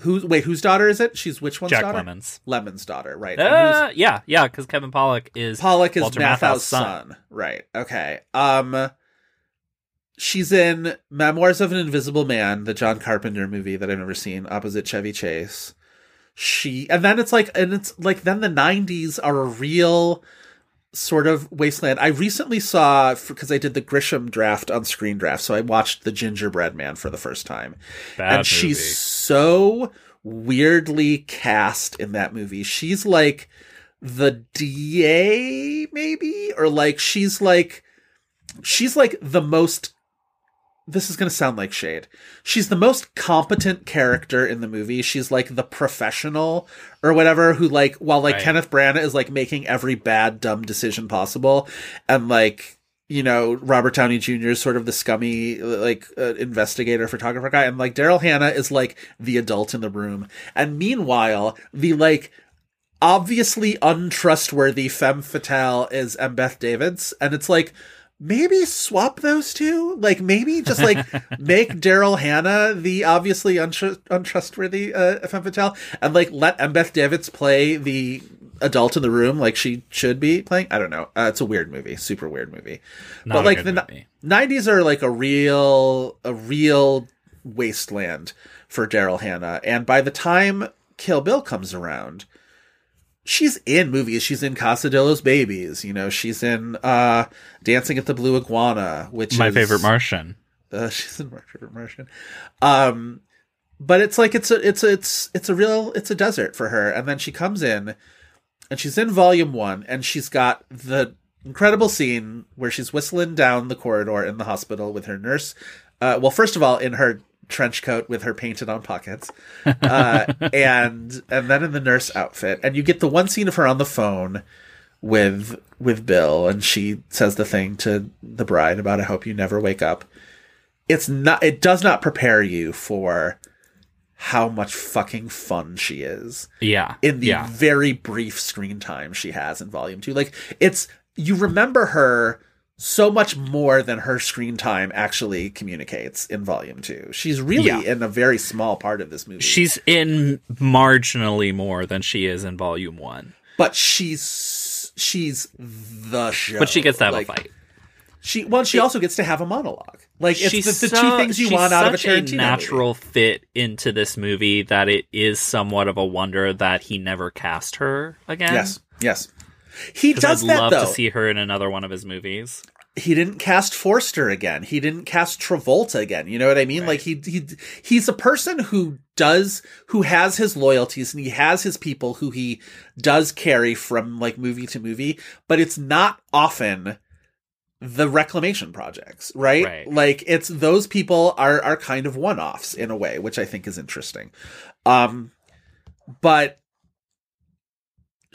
who? Wait, whose daughter is it? She's which one's Jack daughter? Lemmon's. Lemmon's daughter, right? Uh, yeah, yeah, because Kevin Pollak is Pollak is Walter Matthau's Matthau's son. Right. Okay. Um she's in Memoirs of an Invisible Man, the John Carpenter movie that I've never seen, opposite Chevy Chase. She and then it's like and it's like then the 90s are a real sort of wasteland. I recently saw because I did the Grisham draft on Screen Draft, so I watched The Gingerbread Man for the first time Bad and she's so weirdly cast in that movie. She's like the DA, maybe, or like she's like she's like the most. This is going to sound like shade. She's the most competent character in the movie. She's like the professional or whatever who like while like Right. Kenneth Branagh is like making every bad dumb decision possible and like you know Robert Downey Jr. is sort of the scummy like uh, investigator photographer guy and like Daryl Hannah is like the adult in the room and meanwhile the like obviously untrustworthy femme fatale is Embeth Davidtz and it's like maybe swap those two? Like maybe just like make Daryl Hannah the obviously untr- untrustworthy uh, femme fatale and like let Embeth Davidtz play the adult in the room like she should be playing? I don't know. Uh, it's a weird movie. Super weird movie. Not but like the. 90s are like a real a real wasteland for Daryl Hannah. And by the time Kill Bill comes around she's in movies. She's in Casa de los Babys you know she's in uh Dancing at the Blue Iguana which is My is favorite Martian. uh, she's in My Favorite Martian. Um but it's like it's a it's a, it's it's a real it's a desert for her. And then she comes in and she's in volume 1 and she's got the incredible scene where she's whistling down the corridor in the hospital with her nurse. Uh well first of all in her trench coat with her painted on pockets uh and and then in the nurse outfit and you get the one scene of her on the phone with with Bill and she says the thing to the bride about I hope you never wake up it's not it does not prepare you for how much fucking fun she is Yeah. in the yeah. very brief screen time she has in volume 2 like it's you remember her so much more than her screen time actually communicates in volume 2 she's really Yeah. in a very small part of this movie She's in marginally more than she is in volume one. but she's she's the show But she gets to have Like, a fight. she well she also gets to have a monologue like it's she's the, the so- two things you want out of a Tarantino natural movie. fit into this movie that it is somewhat of a wonder that he never cast her again. yes yes he does I'd that love though to see her in another one of his movies. he didn't cast Forster again. He didn't cast Travolta again. You know what I mean? Like he he he's a person who does who has his loyalties and he has his people who he does carry from like movie to movie, but it's not often the reclamation projects, right? Right. Like it's those people are are kind of one-offs in a way, which I think is interesting. Um but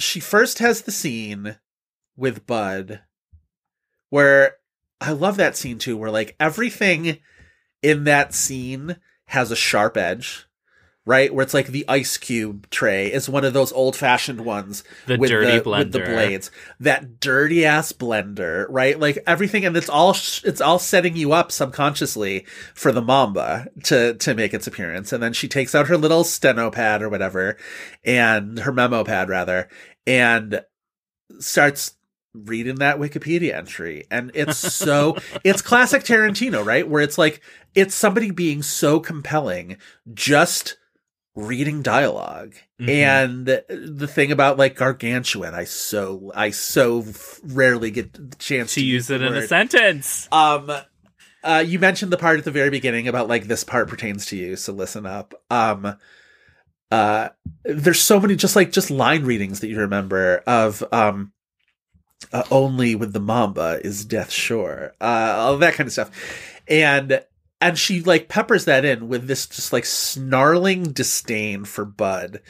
she first has the scene with Bud where I love that scene too, where like everything in that scene has a sharp edge. right? Where it's like the ice cube tray is one of those old fashioned ones The with dirty the, with the blades. That dirty ass blender, right? Like everything, and it's all sh- it's all setting you up subconsciously for the Mamba to to make its appearance. And then she takes out her little steno pad or whatever, and her memo pad rather, and starts reading that Wikipedia entry. And it's so, it's classic Tarantino, right? Where it's like, it's somebody being so compelling, just reading dialog Mhm. And the thing about like gargantuan, I so, I so rarely get the chance To use the it in a sentence. Um, uh, you mentioned the part at the very beginning about like this part pertains to you, so listen up. Um, uh, there's so many just like just line readings that you remember of um, uh, only with the Mamba is death sure, uh, all that kind of stuff, and and she like peppers that in with this just like snarling disdain for Bud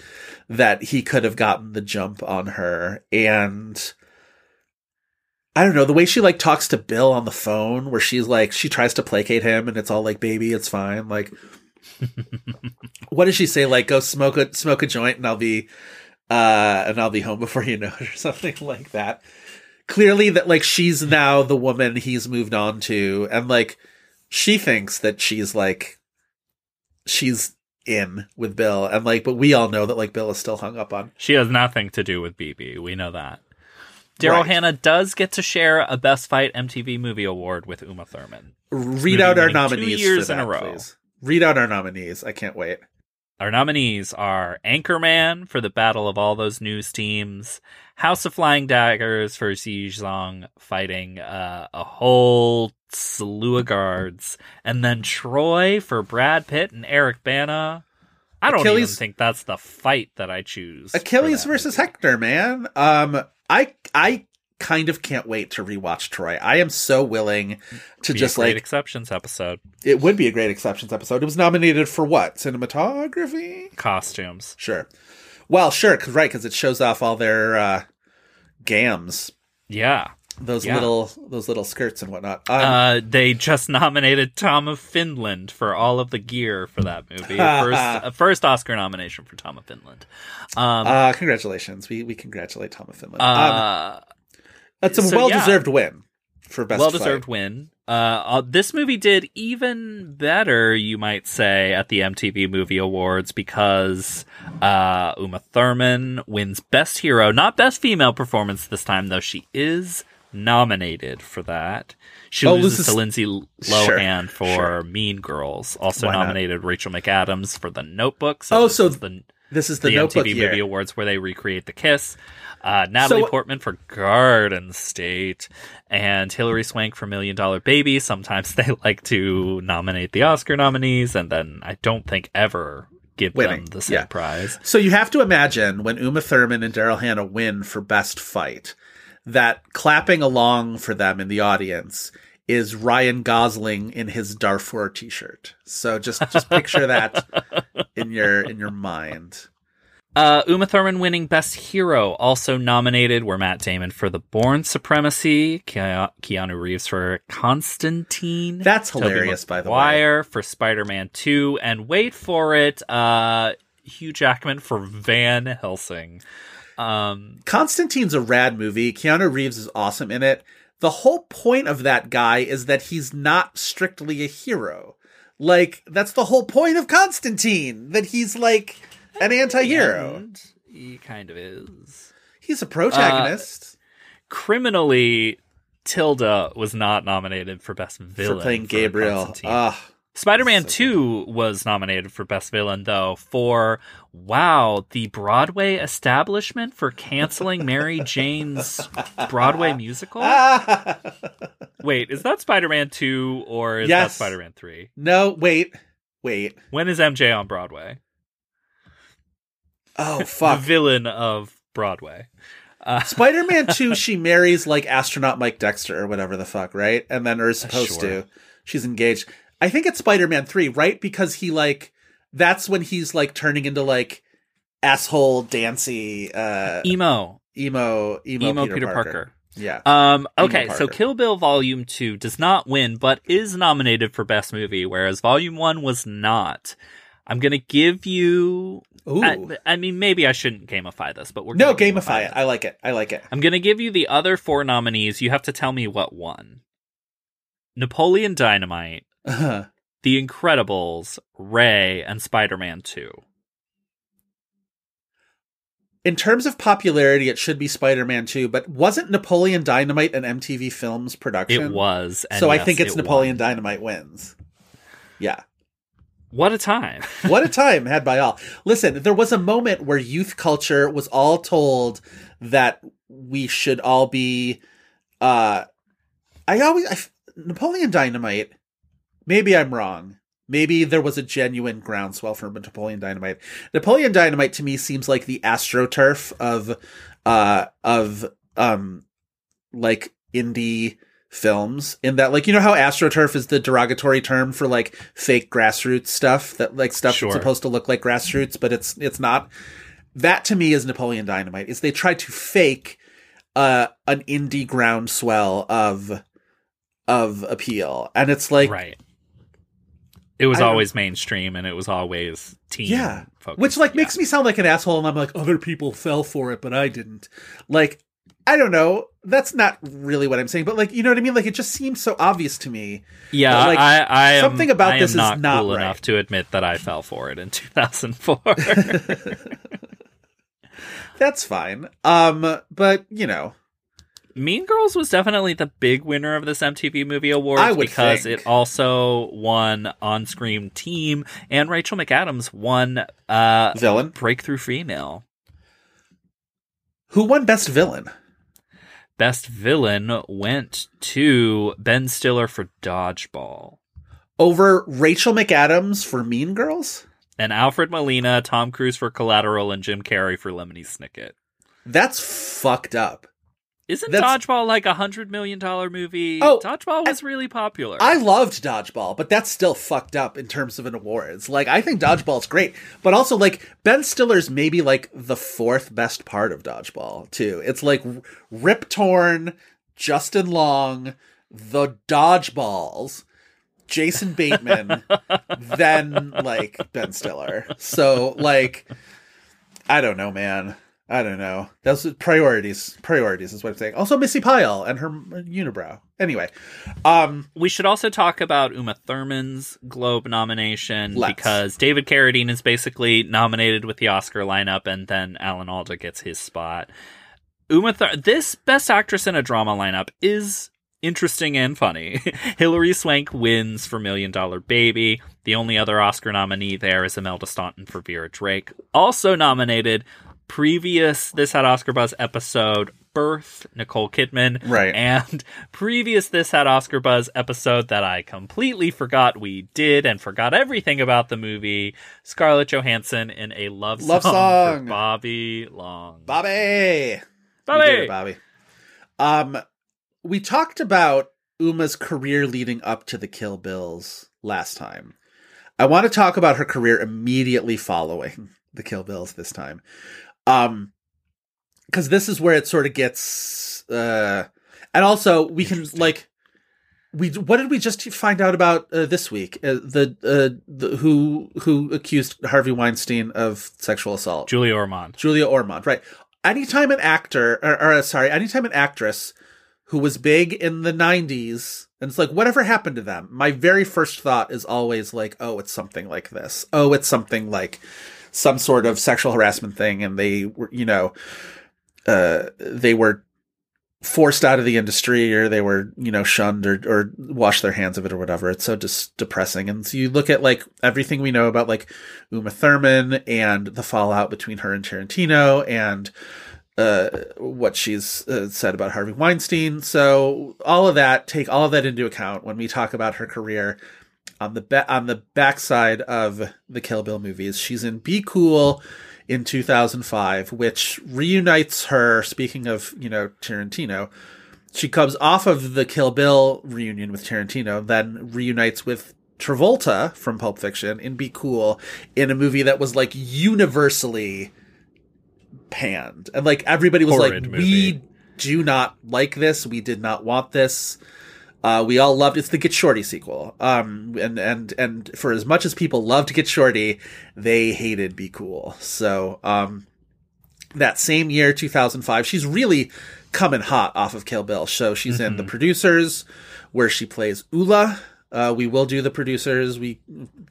that he could have gotten the jump on her and. I don't know, the way she like talks to Bill on the phone where she's like she tries to placate him and it's all like baby, it's fine. Like what does she say? Like go smoke a smoke a joint and I'll be uh and I'll be home before you know it or something like that. Clearly that like she's now the woman he's moved on to and like she thinks that she's like she's in with Bill and like but we all know that like Bill is still hung up on She has nothing to do with BB. We know that. Daryl Right. Hannah does get to share a Best Fight MTV Movie Award with Uma Thurman. read out our winning two nominees years for in a that, row. please. Read out our nominees. I can't wait. Our nominees are Anchorman for the Battle of All Those News Teams, House of Flying Daggers for Xi Zhang fighting uh, a whole slew of guards, and then Troy for Brad Pitt and Eric Bana. I don't even think that's the fight that I choose. Achilles that versus movie. Hector, man. Um, I I kind of can't wait to rewatch Troy. I am so willing to just great like exceptions episode. it would be a great exceptions episode. It was nominated for what cinematography? Costumes. Sure. Well, sure, cause, right, because it shows off all their uh, gams, Yeah. those Yeah. little those little skirts and whatnot. Um, Uh, they just nominated Tom of Finland for all of the gear for that movie. first, uh, first Oscar nomination for Tom of Finland. Um, uh, congratulations, we we congratulate Tom of Finland. um, uh, that's a so, well deserved win for best well deserved win. Uh, uh, this movie did even better, you might say, at the MTV Movie Awards because uh, Uma Thurman wins Best Hero, not Best Female Performance this time, though she is nominated for that. She Oh, loses to Lindsay Sure, Lohan for sure. Mean Girls. Also nominated Rachel McAdams for The Notebook. Oh, this so the This is the, the, Notebook MTV year. Movie Awards where they recreate the kiss. Uh, Natalie So- Portman for Garden State and Hilary Swank for Million Dollar Baby. Sometimes they like to nominate the Oscar nominees and then I don't think ever give Winning, them the same yeah. prize. So you have to imagine when Uma Thurman and Daryl Hannah win for best fight, that clapping along for them in the audience is Ryan Gosling in his Darfur t-shirt. So just just picture that in your in your mind. Uh, Uma Thurman winning Best Hero. Also nominated were Matt Damon for The Bourne Supremacy, Ke- Keanu Reeves for Constantine. That's hilarious, by the way. Maguire for Spider-Man 2, and wait for it, uh, Hugh Jackman for Van Helsing. Um, Constantine's a rad movie. Keanu Reeves is awesome in it. The whole point of that guy is that he's not strictly a hero. Like that's the whole point of Constantine, that he's like an anti-hero. and he kind of is. He's a protagonist. Uh, criminally, Tilda was not nominated for Best Villain for playing Gabriel. Constantine. Ah. Ah, Spider-Man So 2 was nominated for Best Villain, though, for, wow, the Broadway establishment for canceling Mary Jane's Broadway musical? Wait, is that Spider-Man 2 or is Yes. that Spider-Man 3? no, wait, wait. When is MJ on Broadway? Oh The fuck! villain of Broadway. Spider-Man Two, she marries like astronaut Mike Dexter or whatever the fuck, right? And then or is supposed Sure. to. She's engaged. I think it's Spider-Man Three, right? Because he like that's when he's like turning into like asshole dancy uh Emo. emo emo, Emo Peter, Peter Parker. Parker. Yeah. Um, okay, so Kill Bill Volume 2 does not win, but is nominated for Best Movie, whereas Volume 1 was not. I'm gonna give you. Ooh. I, I mean, maybe I shouldn't gamify this, but we're no, gamify it. I like it. I like it. I'm gonna give you the other four nominees. You have to tell me what won. Napoleon Dynamite, Uh-huh. The Incredibles, Ray, and Spider-Man Two. In terms of popularity, it should be Spider-Man 2, but wasn't Napoleon Dynamite an MTV Films production? It was, and so I think it's it Napoleon won. Dynamite wins. Yeah. What a time! What a time had by all. Listen, there was a moment where youth culture was all told that we should all be uh I always I, Napoleon Dynamite. Maybe I'm wrong. Maybe there was a genuine groundswell for Napoleon Dynamite. Napoleon Dynamite to me seems like the astroturf of uh of um like indie films in that like you know how astroturf is the derogatory term for like fake grassroots stuff that like stuff Sure. that's supposed to look like grassroots but it's it's not that to me is napoleon dynamite is they try to fake uh an indie groundswell of of appeal and it's like right. It was I always mainstream, and it was always teen. yeah focused. which like Yeah. makes me sound like an asshole and i'm like other people fell for it but i didn't like i don't know that's not really what i'm saying but like you know what i mean like it just seems so obvious to me Yeah, like, I, I am, something about I this is not, not cool right. enough to admit that I fell for it in 2004. that's fine um but you know mean Girls was definitely the big winner of this MTV Movie Awards because think. it also won on screen Team, and Rachel McAdams won uh, villain Breakthrough Female. who won best villain Best Villain went to Ben Stiller for Dodgeball. over rachel mcadams for mean girls And Alfred Molina, Tom Cruise for Collateral, and Jim Carrey for Lemony Snicket. that's fucked up Isn't That's- Dodgeball like a hundred million dollar movie? Oh, Dodgeball was really popular. I loved Dodgeball, but that's still fucked up in terms of an awards. Like, I think Dodgeball's great, but also, like, Ben Stiller's maybe, like, the fourth best part of Dodgeball, too. It's like Rip Torn, Justin Long, the Dodgeballs, Jason Bateman, then, like, Ben Stiller. So, like, I don't know, man. I don't know. Those priorities. Priorities is what I'm saying. Also, Missi Pyle and her unibrow. Anyway, um, We should also talk about Uma Thurman's Globe nomination Let's. because David Carradine is basically nominated with the Oscar lineup, and then Alan Alda gets his spot. Uma Thur- this Best Actress in a Drama lineup is interesting and funny. Hilary Swank wins for Million Dollar Baby. The only other Oscar nominee there is Imelda Staunton for Vera Drake. Also nominated, previous This Had Oscar Buzz episode, Birth, Nicole Kidman. Right. And previous This Had Oscar Buzz episode that I completely forgot we did and forgot everything about the movie, Scarlett Johansson in a love, Love song, song. for Bobby Long. Bobby. Bobby! It, Bobby. Um, we talked about Uma's career leading up to the Kill Bills last time. I want to talk about her career immediately following the Kill Bills this time. Um, because this is where it sort of gets, uh, and also we can like, we what did we just find out about uh, this week? Uh, the uh, the who who accused Harvey Weinstein of sexual assault? Julia Ormond. Julia Ormond, right? Anytime an actor, or, or uh, sorry, anytime an actress who was big in the '90s, and it's like, whatever happened to them? My very first thought is always like, oh, it's something like this. Oh, it's something like some sort of sexual harassment thing, and they were, you know, uh, they were forced out of the industry or they were you know shunned or or washed their hands of it or whatever. It's so just depressing. And so you look at like everything we know about like Uma Thurman and the fallout between her and Tarantino and uh what she's uh, said about Harvey Weinstein. So all of that take all of that into account when we talk about her career on the ba- on the backside of the Kill Bill movies she's in Be Cool in 2005, which reunites her. Speaking of, you know, Tarantino, she comes off of the Kill Bill reunion with Tarantino, then reunites with Travolta from Pulp Fiction in Be Cool in a movie that was like universally panned. And like everybody was Horrid like, movie. we do not like this. We did not want this. Uh, we all loved it's the Get Shorty sequel. Um, and and and for as much as people loved Get Shorty, they hated Be Cool. So um, that same year, 2005, she's really coming hot off of Kill Bill. So she's in The Producers, where she plays Ulla. Uh, we will do the producers. We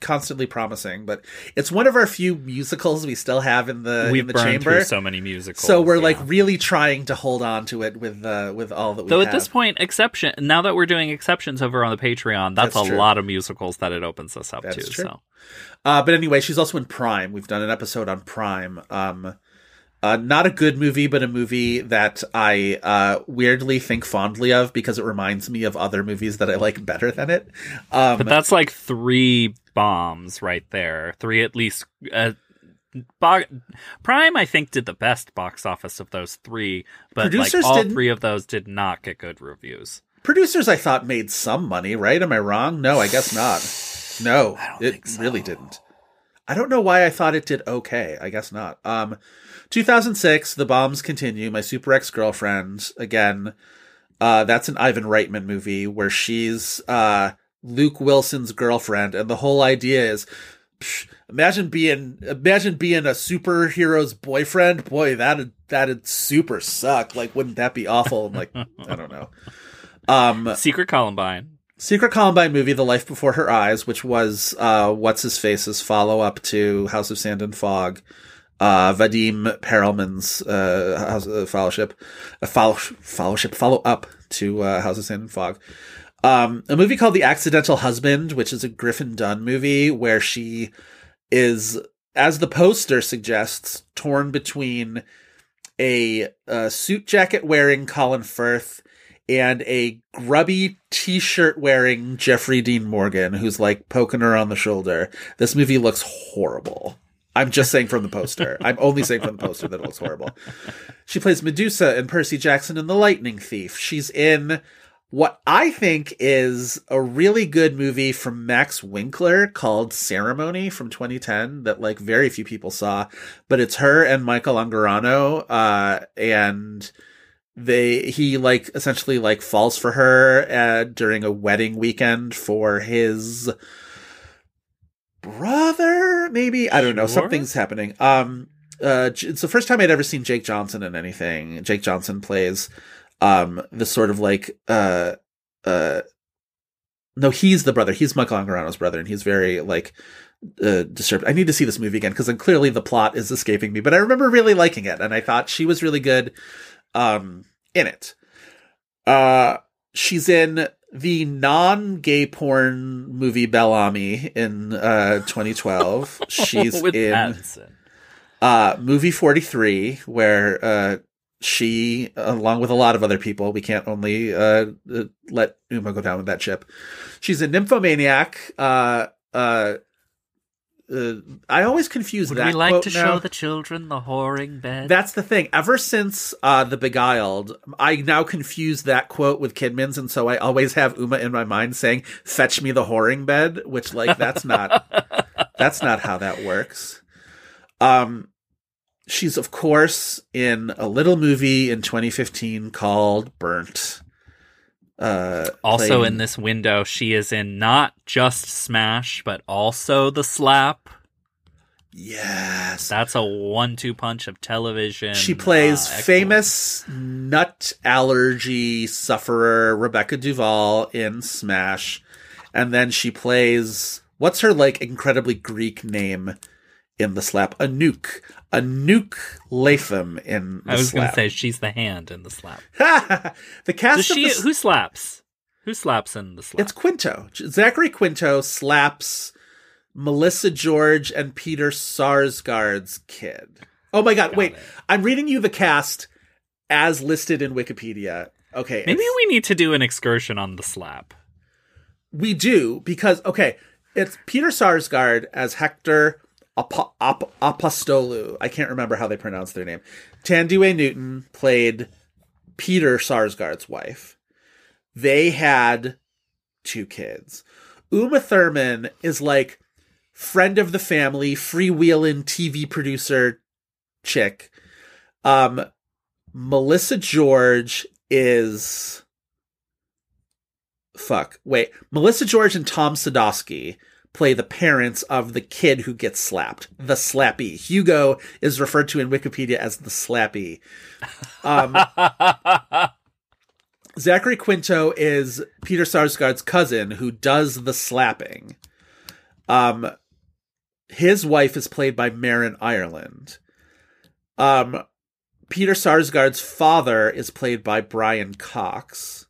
constantly promising, but it's one of our few musicals we still have in the We've in the burned chamber. through so many musicals. so we're like really trying to hold on to it with uh, with all that we Though have. at this point, exception now that we're doing exceptions over on the Patreon, that's, That's a true. lot of musicals that it opens us up That's to. true. So Uh, but anyway, she's also in Prime. We've done an episode on Prime. Um, uh, not a good movie, but a movie that I uh, weirdly think fondly of because it reminds me of other movies that I like better than it. Um, But that's like three bombs right there. Three at least. Uh, bo- Prime, I think, did the best box office of those three, but Producers like all three of those did not get good reviews. producers, I thought made some money, right? Am I wrong? No, I guess not. No, it so. really didn't. I don't know why I thought it did okay. I guess not. Um, 2006, The Bombs Continue. My Super Ex Girlfriend again. Uh, that's an Ivan Reitman movie where she's uh, Luke Wilson's girlfriend, and the whole idea is, psh, imagine being imagine being a superhero's boyfriend. Boy, that'd that'd super suck. Like, wouldn't that be awful? And like, I don't know. Um, Secret Columbine. Secret Columbine movie, The Life Before Her Eyes, which was uh, what's his face's follow up to House of Sand and Fog, uh, Vadim Perelman's uh, House uh, Fellowship, a follow fellowship follow up to uh, House of Sand and Fog. Um, a movie called The Accidental Husband, which is a Griffin Dunne movie where she is, as the poster suggests, torn between a, uh suit jacket wearing Colin Firth and a grubby t-shirt wearing Jeffrey Dean Morgan who's like poking her on the shoulder. This movie looks horrible. I'm just saying from the poster. I'm only saying from the poster that it looks horrible. She plays Medusa and Percy Jackson in The Lightning Thief. She's in what I think is a really good movie from Max Winkler called Ceremony from 2010 that like very few people saw, but it's her and Michael Angarano uh and they he like essentially like falls for her uh, during a wedding weekend for his brother maybe i don't know Sure. something's happening um uh it's the first time i'd ever seen jake johnson in anything jake johnson plays um the sort of like uh uh no he's the brother he's michael angarano's brother and he's very like uh, disturbed. I need to see this movie again because then clearly the plot is escaping me. But I remember really liking it, and I thought she was really good um, in it. Uh, she's in the non-gay porn movie Bel Ami in uh, 2012. She's in Pattinson. uh, movie 43, where uh, she, along with a lot of other people, we can't only uh, uh, let Uma go down with that ship. She's a nymphomaniac. Uh, uh, uh, I always confuse Would that. we like to now. show the children the whoring bed? That's the thing. Ever since uh, The Beguiled, I now confuse that quote with Kidman's, and so I always have Uma in my mind saying, "Fetch me the whoring bed," which, like, that's not that's not how that works. Um, she's of course in a little movie in 2015 called Burnt. Uh, also playing- in this window, she is in not just Smash, but also The Slap. yes, That's a one-two punch of television. She plays Uh, famous nut allergy sufferer Rebecca Duvall in Smash. And then she plays what's her like incredibly Greek name in the slap? Anouk, a nuke Latham in the slap. I was going to say she's the hand in the slap. the cast she? the, Who slaps? Who slaps in the slap? it's Quinto. Zachary Quinto slaps Melissa George and Peter Sarsgaard's kid. Oh my god, wait. it. I'm reading you the cast as listed in Wikipedia. Okay. Maybe it's- we need to do an excursion on the slap. we do because okay, it's Peter Sarsgaard as Hector Ap- Ap- Apostolou. I can't remember how they pronounce their name. Thandie Newton played Peter Sarsgaard's wife. They had two kids. Uma Thurman is like friend of the family, freewheeling TV producer chick. Um, Melissa George is fuck. Wait, Melissa George and Tom Sadoski play the parents of the kid who gets slapped. The slappy. Hugo is referred to in Wikipedia as the slappy. Um, Zachary Quinto is Peter Sarsgaard's cousin who does the slapping. Um, his wife is played by Marin Ireland. Um, Peter Sarsgaard's father is played by Brian Cox.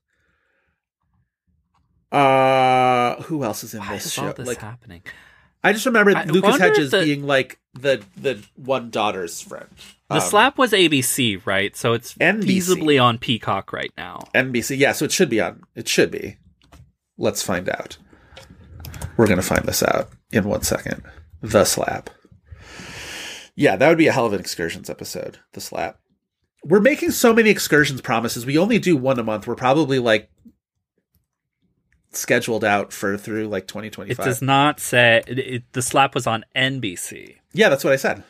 Uh, who else is in Why this is show? all this like, happening? I just remember I Lucas Hedges the- being like the the one daughter's friend. The Um, slap was ABC, right? So it's NBC. feasibly on Peacock right now. NBC. Yeah, so it should be on. It should be. Let's find out. We're gonna find this out in one second. The slap. Yeah, that would be a hell of an excursions episode. The slap. We're making so many excursions promises. We only do one a month. We're probably like scheduled out for through like 2025. It does not say it, it- the slap was on NBC. yeah, that's what I said.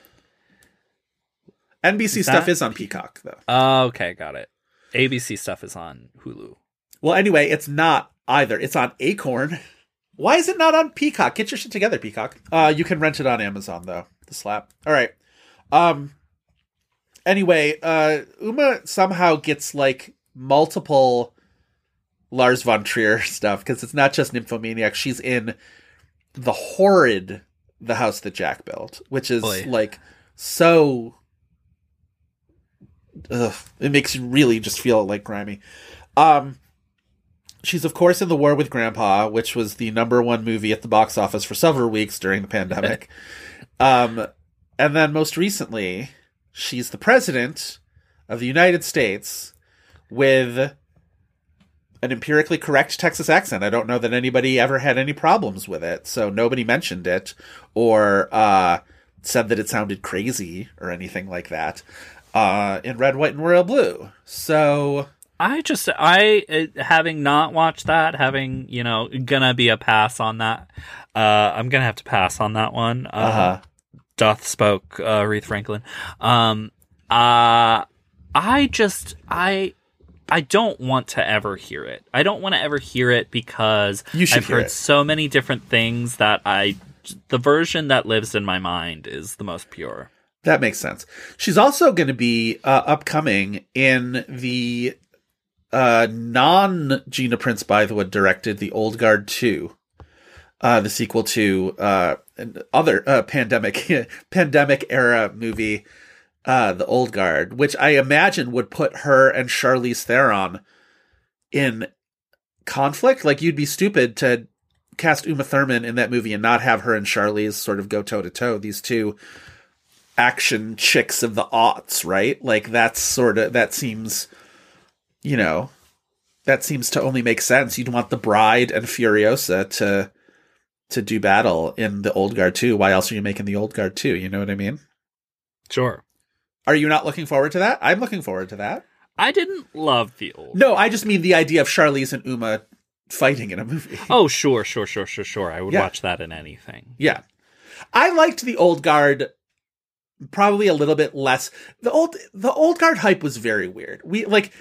NBC Is stuff that- is on Peacock though. Oh, okay, got it. ABC stuff is on Hulu. Well, anyway, it's not either. It's on Acorn. Why is it not on Peacock? Get your shit together, Peacock. Uh, you can rent it on Amazon though. The slap. All right. Um. Anyway, uh, Uma somehow gets like multiple Lars von Trier stuff because it's not just Nymphomaniac. She's in the horrid The House That Jack Built, which is Boy. like so. Ugh, it makes you really just feel like grimy. Um, she's of course in the War with Grandpa, which was the number one movie at the box office for several weeks during the pandemic. um, and then most recently, she's the president of the United States with an empirically correct Texas accent. I don't know that anybody ever had any problems with it, so nobody mentioned it or uh, said that it sounded crazy or anything like that. Uh, in red, white, and royal blue. So I just I uh, having not watched that, having you know gonna be a pass on that. Uh, I'm gonna have to pass on that one. Uh, Uh-huh. Doth spoke uh, Aretha Franklin. Um, uh, I just I I don't want to ever hear it. I don't want to ever hear it because I've hear heard it. so many different things that I the version that lives in my mind is the most pure. That makes sense. She's also going to be uh, upcoming in the uh, non Gina Prince Bythewood directed The Old Guard 2, uh, the sequel to uh, an other uh, pandemic pandemic era movie, uh, The Old Guard, which I imagine would put her and Charlize Theron in conflict. Like you'd be stupid to cast Uma Thurman in that movie and not have her and Charlize sort of go toe to toe. These two action chicks of the aughts, right? Like that's sort of that seems, you know, that seems to only make sense. You'd want the bride and Furiosa to to do battle in the old guard too. Why else are you making the old guard too? You know what I mean? Sure. Are you not looking forward to that? I'm looking forward to that. I didn't love the old. No, I just mean the idea of Charlize and Uma fighting in a movie. Oh, sure, sure, sure, sure, sure. I would Yeah. watch that in anything. Yeah. I liked the old guard probably a little bit less. The old the old guard hype was very weird. We like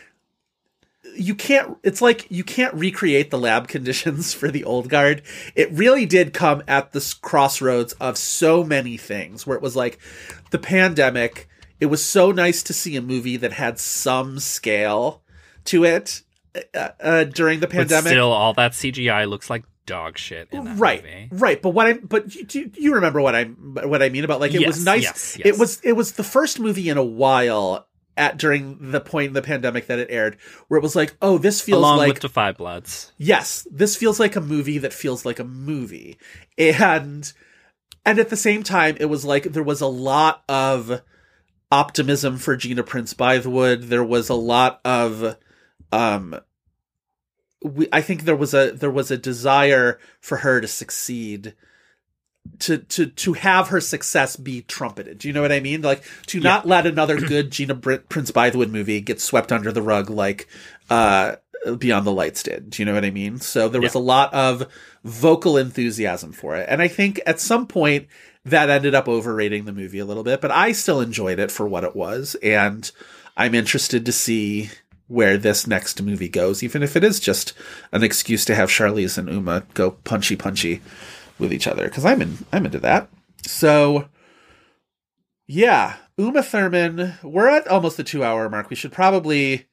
you can't it's like you can't recreate the lab conditions for the old guard. It really did come at this crossroads of so many things where it was like the pandemic. It was so nice to see a movie that had some scale to it uh, uh, during the But pandemic. still, all that CGI looks like dog shit in that right movie. right but what i but you, you remember what i what i mean about like it was nice yes, yes. it was it was the first movie in a while at during the point in the pandemic that it aired where it was like oh this feels Along like with Da 5 Bloods. yes this feels like a movie that feels like a movie and and at the same time it was like there was a lot of optimism for gina prince bythewood there was a lot of um we, I think there was a there was a desire for her to succeed to to to have her success be trumpeted. Do you know what I mean? Like to not let another good Gina Br- Prince Bythewood movie get swept under the rug like uh Beyond the Lights did. Do you know what I mean? So there was Yeah. a lot of vocal enthusiasm for it. And I think at some point that ended up overrating the movie a little bit, but I still enjoyed it for what it was and I'm interested to see where this next movie goes, even if it is just an excuse to have Charlize and Uma go punchy punchy with each other. Because I'm in, I'm into that. So, yeah, Uma Thurman. We're at almost the two hour mark. We should probably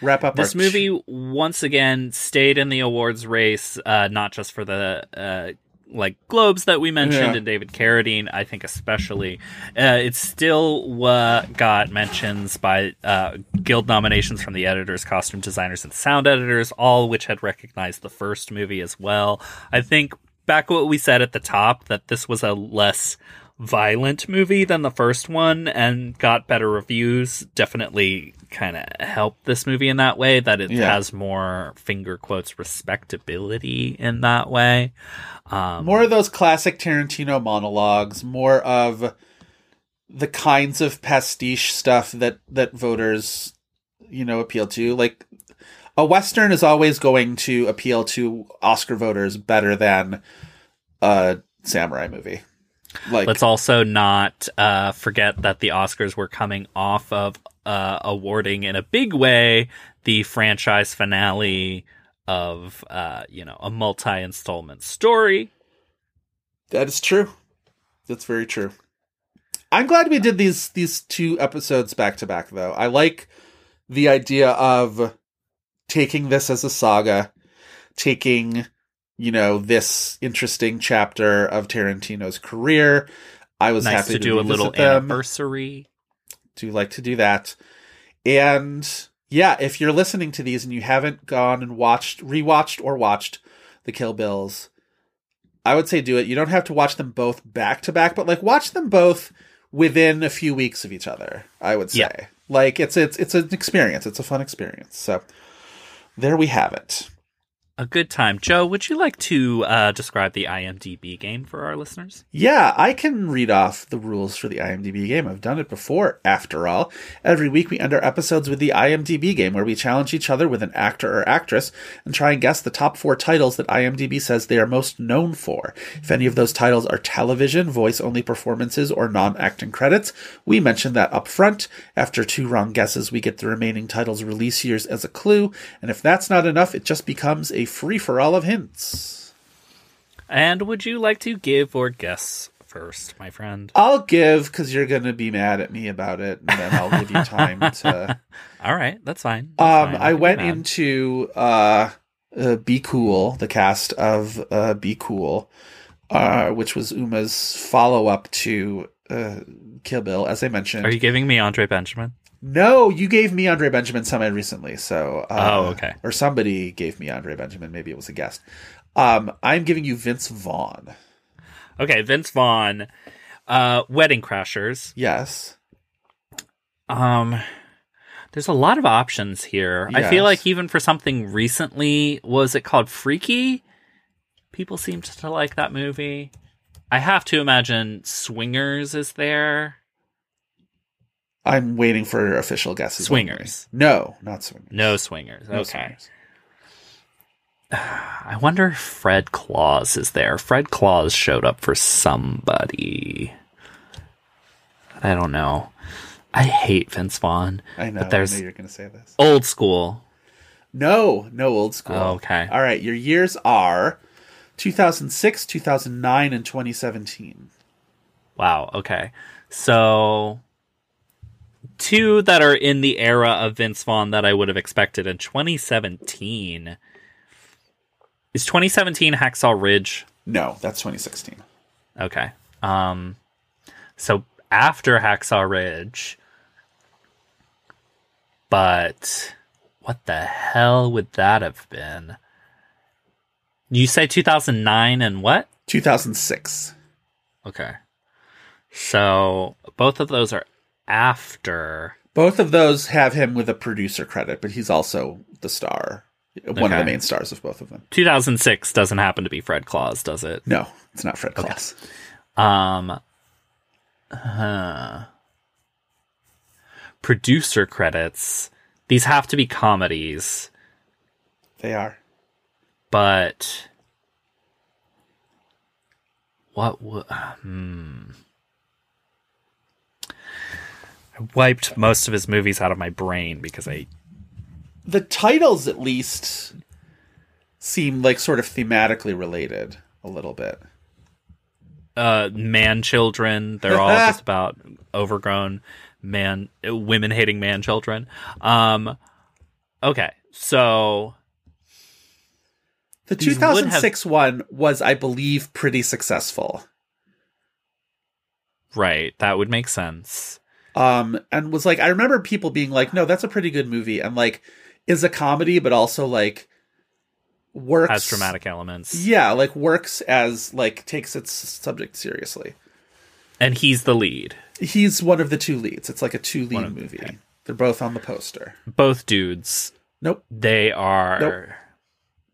wrap up This movie once again stayed in the awards race, uh, not just for the uh, like Globes that we mentioned Yeah. and David Carradine, I think especially. Uh, it still uh, got mentions by uh, guild nominations from the editors, costume designers, and sound editors, all which had recognized the first movie as well. I think back what we said at the top that this was a less violent movie than the first one and got better reviews definitely kind of helped this movie in that way that it Yeah. has more finger quotes respectability in that way um more of those classic Tarantino monologues, more of the kinds of pastiche stuff that that voters, you know, appeal to. Like a western is always going to appeal to Oscar voters better than a samurai movie. Like let's also not uh forget that the oscars were coming off of uh awarding in a big way the franchise finale of uh you know a multi-installment story that is true. That's very true. I'm glad we did these these two episodes back to back though. I like the idea of taking this as a saga, taking you know this interesting chapter of Tarantino's career. I was nice happy to do a revisit little anniversary Do like to do that. And yeah, if you're listening to these and you haven't gone and watched, rewatched, or watched the Kill Bills, I would say do it. You don't have to watch them both back to back, but like watch them both within a few weeks of each other. I would say, Yeah. like it's it's it's an experience. It's a fun experience. So there we have it. A good time joe would you like to uh describe the imdb game for our listeners Yeah, I can read off the rules for the IMDb game. I've done it before, after all. Every week we end our episodes with the IMDb game, where we challenge each other with an actor or actress and try and guess the top four titles that IMDb says they are most known for. If any of those titles are television, voice only performances, or non acting credits, we mention that up front. After two wrong guesses, we get the remaining titles' release years as a clue, and if that's not enough, it just becomes a free for all of hints. and would you like to give or guess first my friend I'll give because you're gonna be mad at me about it, and then I'll give you time to. all right that's fine That's Um, fine. I went into uh, uh, Be Cool, the cast of uh, Be Cool, uh, which was Uma's follow up to uh, Kill Bill, as I mentioned. are you giving me andre benjamin No, you gave me Andre Benjamin semi recently, so uh, Oh, okay. or somebody gave me Andre Benjamin. Maybe it was a guest. Um, I'm giving you Vince Vaughn. okay vince vaughn uh wedding crashers Yes. Um, there's a lot of options here. I feel like even for something recently, was it called Freaky? People seem to like that movie. I have to imagine Swingers is there. I'm waiting for official guesses. Swingers. No, not swingers. No Swingers. No Okay. Swingers. I wonder if Fred Claus is there. Fred Claus showed up for somebody. I don't know. I hate Vince Vaughn. I know. But there's I know you're going to say this. old school. No, no old school. Oh, okay. All right. Your years are 2006, 2009, and 2017. Wow. Okay. So two that are in the era of Vince Vaughn that I would have expected in 2017. Is 2017 Hacksaw Ridge? No, that's 2016. Okay. Um so after Hacksaw Ridge but what the hell would that have been? You say 2009 and what? 2006. Okay. So both of those are after. Both of those have him with a producer credit, but he's also the star, one of the main stars of both of them. 2006 doesn't happen to be Fred Claus, does it? No, it's not Fred Claus. Um. Huh. Producer credits. These have to be comedies, They are. but what? wo- Hmm. I wiped most of his movies out of my brain because I the titles at least seem like sort of thematically related a little bit. uh man children they're all just about overgrown man women hating man children um okay so The These would have- 2006 one was, I believe, pretty successful. right that would make sense Um, and was like, I remember people being like, no, that's a pretty good movie. And like, is a comedy, but also like works as dramatic elements Yeah, like works as like takes its subject seriously. and he's the lead He's one of the two leads. It's like a two lead movie. okay. They're both on the poster. both dudes Nope. they are Nope.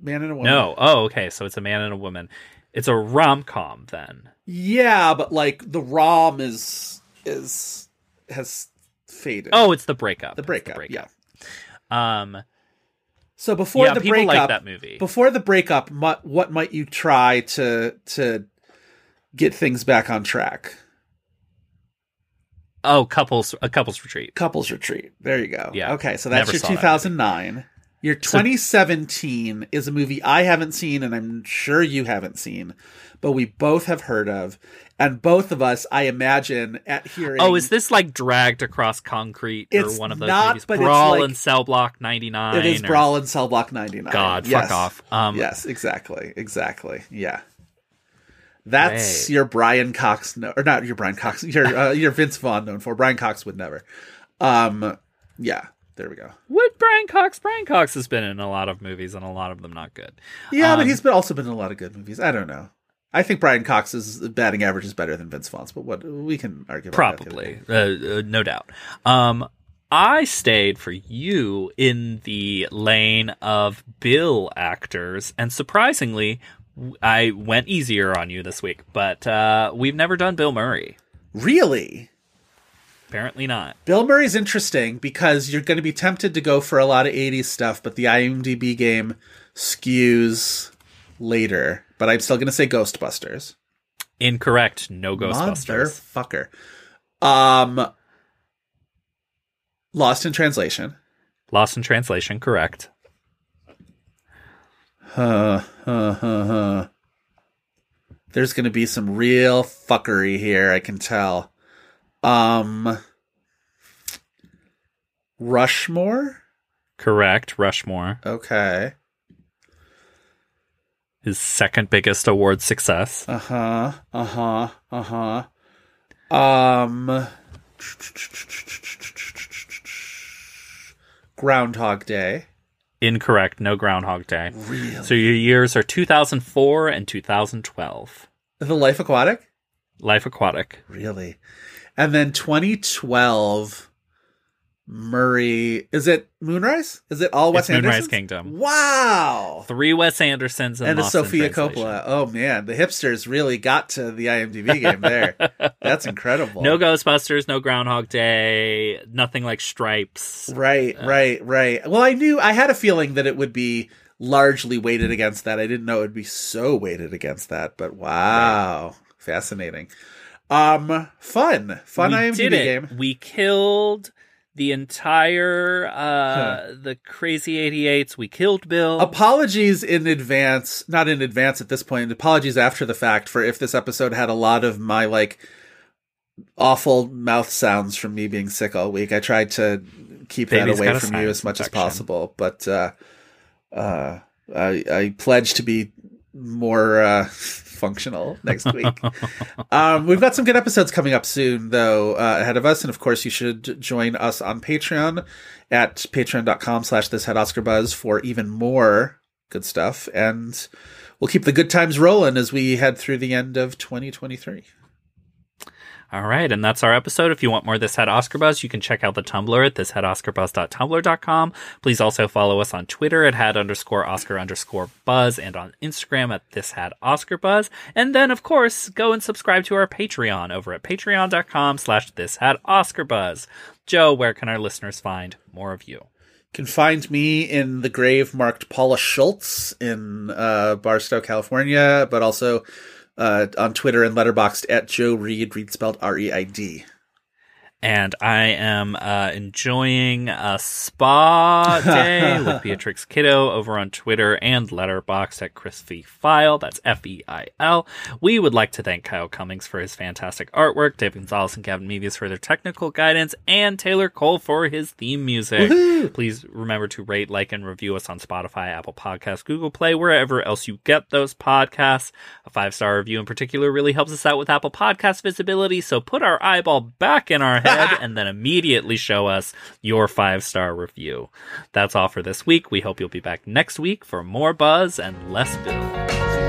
Man and a woman. no oh okay so it's a man and a woman it's a rom-com then Yeah, but like the ROM is is has faded. oh it's the breakup the It's breakup. Yeah. um So before yeah the people breakup, like that movie before the breakup, what might you try to to get things back on track? oh couples a couples retreat Couples retreat. There you go. Yeah. Okay, so that's Never your saw that 2009. Your 2017 is a movie I haven't seen, and I'm sure you haven't seen, but we both have heard of, and both of us, I imagine, at hearing. Oh, is this like dragged across concrete It's or one of those not, movies? but it's Brawl like- and Cell Block ninety nine. It is Brawl and Cell Block 99. God, Yes. fuck off. Um, yes, exactly, exactly. Yeah, that's your Brian Cox, no, or not your Brian Cox, your uh, your Vince Vaughn known for. Brian Cox would never. Um, yeah, there we go. Would Brian Cox? Brian Cox has been in a lot of movies and a lot of them not good. Yeah, but Um, he's been also been in a lot of good movies. I don't know. I think Brian Cox's batting average is better than Vince Vaughn's, but what we can argue Probably, uh, uh, no doubt. Um, I stayed for you in the lane of Bill actors, and surprisingly, I went easier on you this week. But uh, we've never done Bill Murray. Really, Apparently not. Bill Murray's interesting because you're going to be tempted to go for a lot of 80s stuff, but the IMDb game skews later. But I'm still going to say Ghostbusters. Incorrect. No Ghostbusters. Motherfucker. Um, Lost in Translation. Lost in translation. Correct. Huh, huh, huh, huh. There's going to be some real fuckery here, I can tell. Um, Rushmore? Correct. Rushmore. Okay. His second biggest award success. Uh huh. Uh huh. Uh huh. Um. Groundhog Day. Incorrect. No Groundhog Day. Really? So your years are 2004 and 2012. The Life Aquatic? Life Aquatic. Really? And then 2012, Murray. Is it Moonrise? Is it all Wes It's Moonrise Kingdom. Wow. Three Wes Andersons and, And a Sofia. Coppola. Oh man, the hipsters really got to the IMDb game there. That's incredible. No Ghostbusters, no Groundhog Day, nothing like Stripes. Right, right, right. Well, I knew I had a feeling that it would be largely weighted against that. I didn't know it would be so weighted against that, but wow, fascinating. Um, fun, fun we IMDb game. We killed the entire uh the crazy 88s. We killed Bill. Apologies in advance, not in advance at this point. Apologies after the fact for if this episode had a lot of my like awful mouth sounds from me being sick all week. I tried to keep Baby's that away from you as much as possible, but uh, uh, I, I pledge to be more uh, functional next week. um, we've got some good episodes coming up soon, though, uh, ahead of us. And of course, you should join us on Patreon at patreon.com slash this had Oscar Buzz for even more good stuff. And we'll keep the good times rolling as we head through the end of 2023. All right, and that's our episode. If you want more This Had Oscar Buzz, you can check out the Tumblr at thishadoscarbuzz.tumblr.com. Please also follow us on Twitter at had underscore Oscar underscore buzz and on Instagram at This Had Oscar Buzz. And then, of course, go and subscribe to our Patreon over at patreon.com slash This Had Oscar Buzz. Joe, where can our listeners find more of you? can find me in the grave marked Paula Schultz in uh, Barstow, California, but also uh, on Twitter and Letterboxd at Joe Reed, Reed spelled R E I D. And I am uh, enjoying a spa day with Beatrix Kiddo over on Twitter and Letterboxd at Crispy Feil. That's F E I L. We would like to thank Kyle Cummings for his fantastic artwork, Dave Gonzalez and Gavin Mevius for their technical guidance, and Taylor Cole for his theme music. Please remember to rate, like, and review us on Spotify, Apple Podcasts, Google Play, wherever else you get those podcasts. A five star review in particular really helps us out with Apple Podcast visibility, so put our eyeball back in our head and then immediately show us your five star review. That's all for this week. We hope you'll be back next week for more buzz and less bill.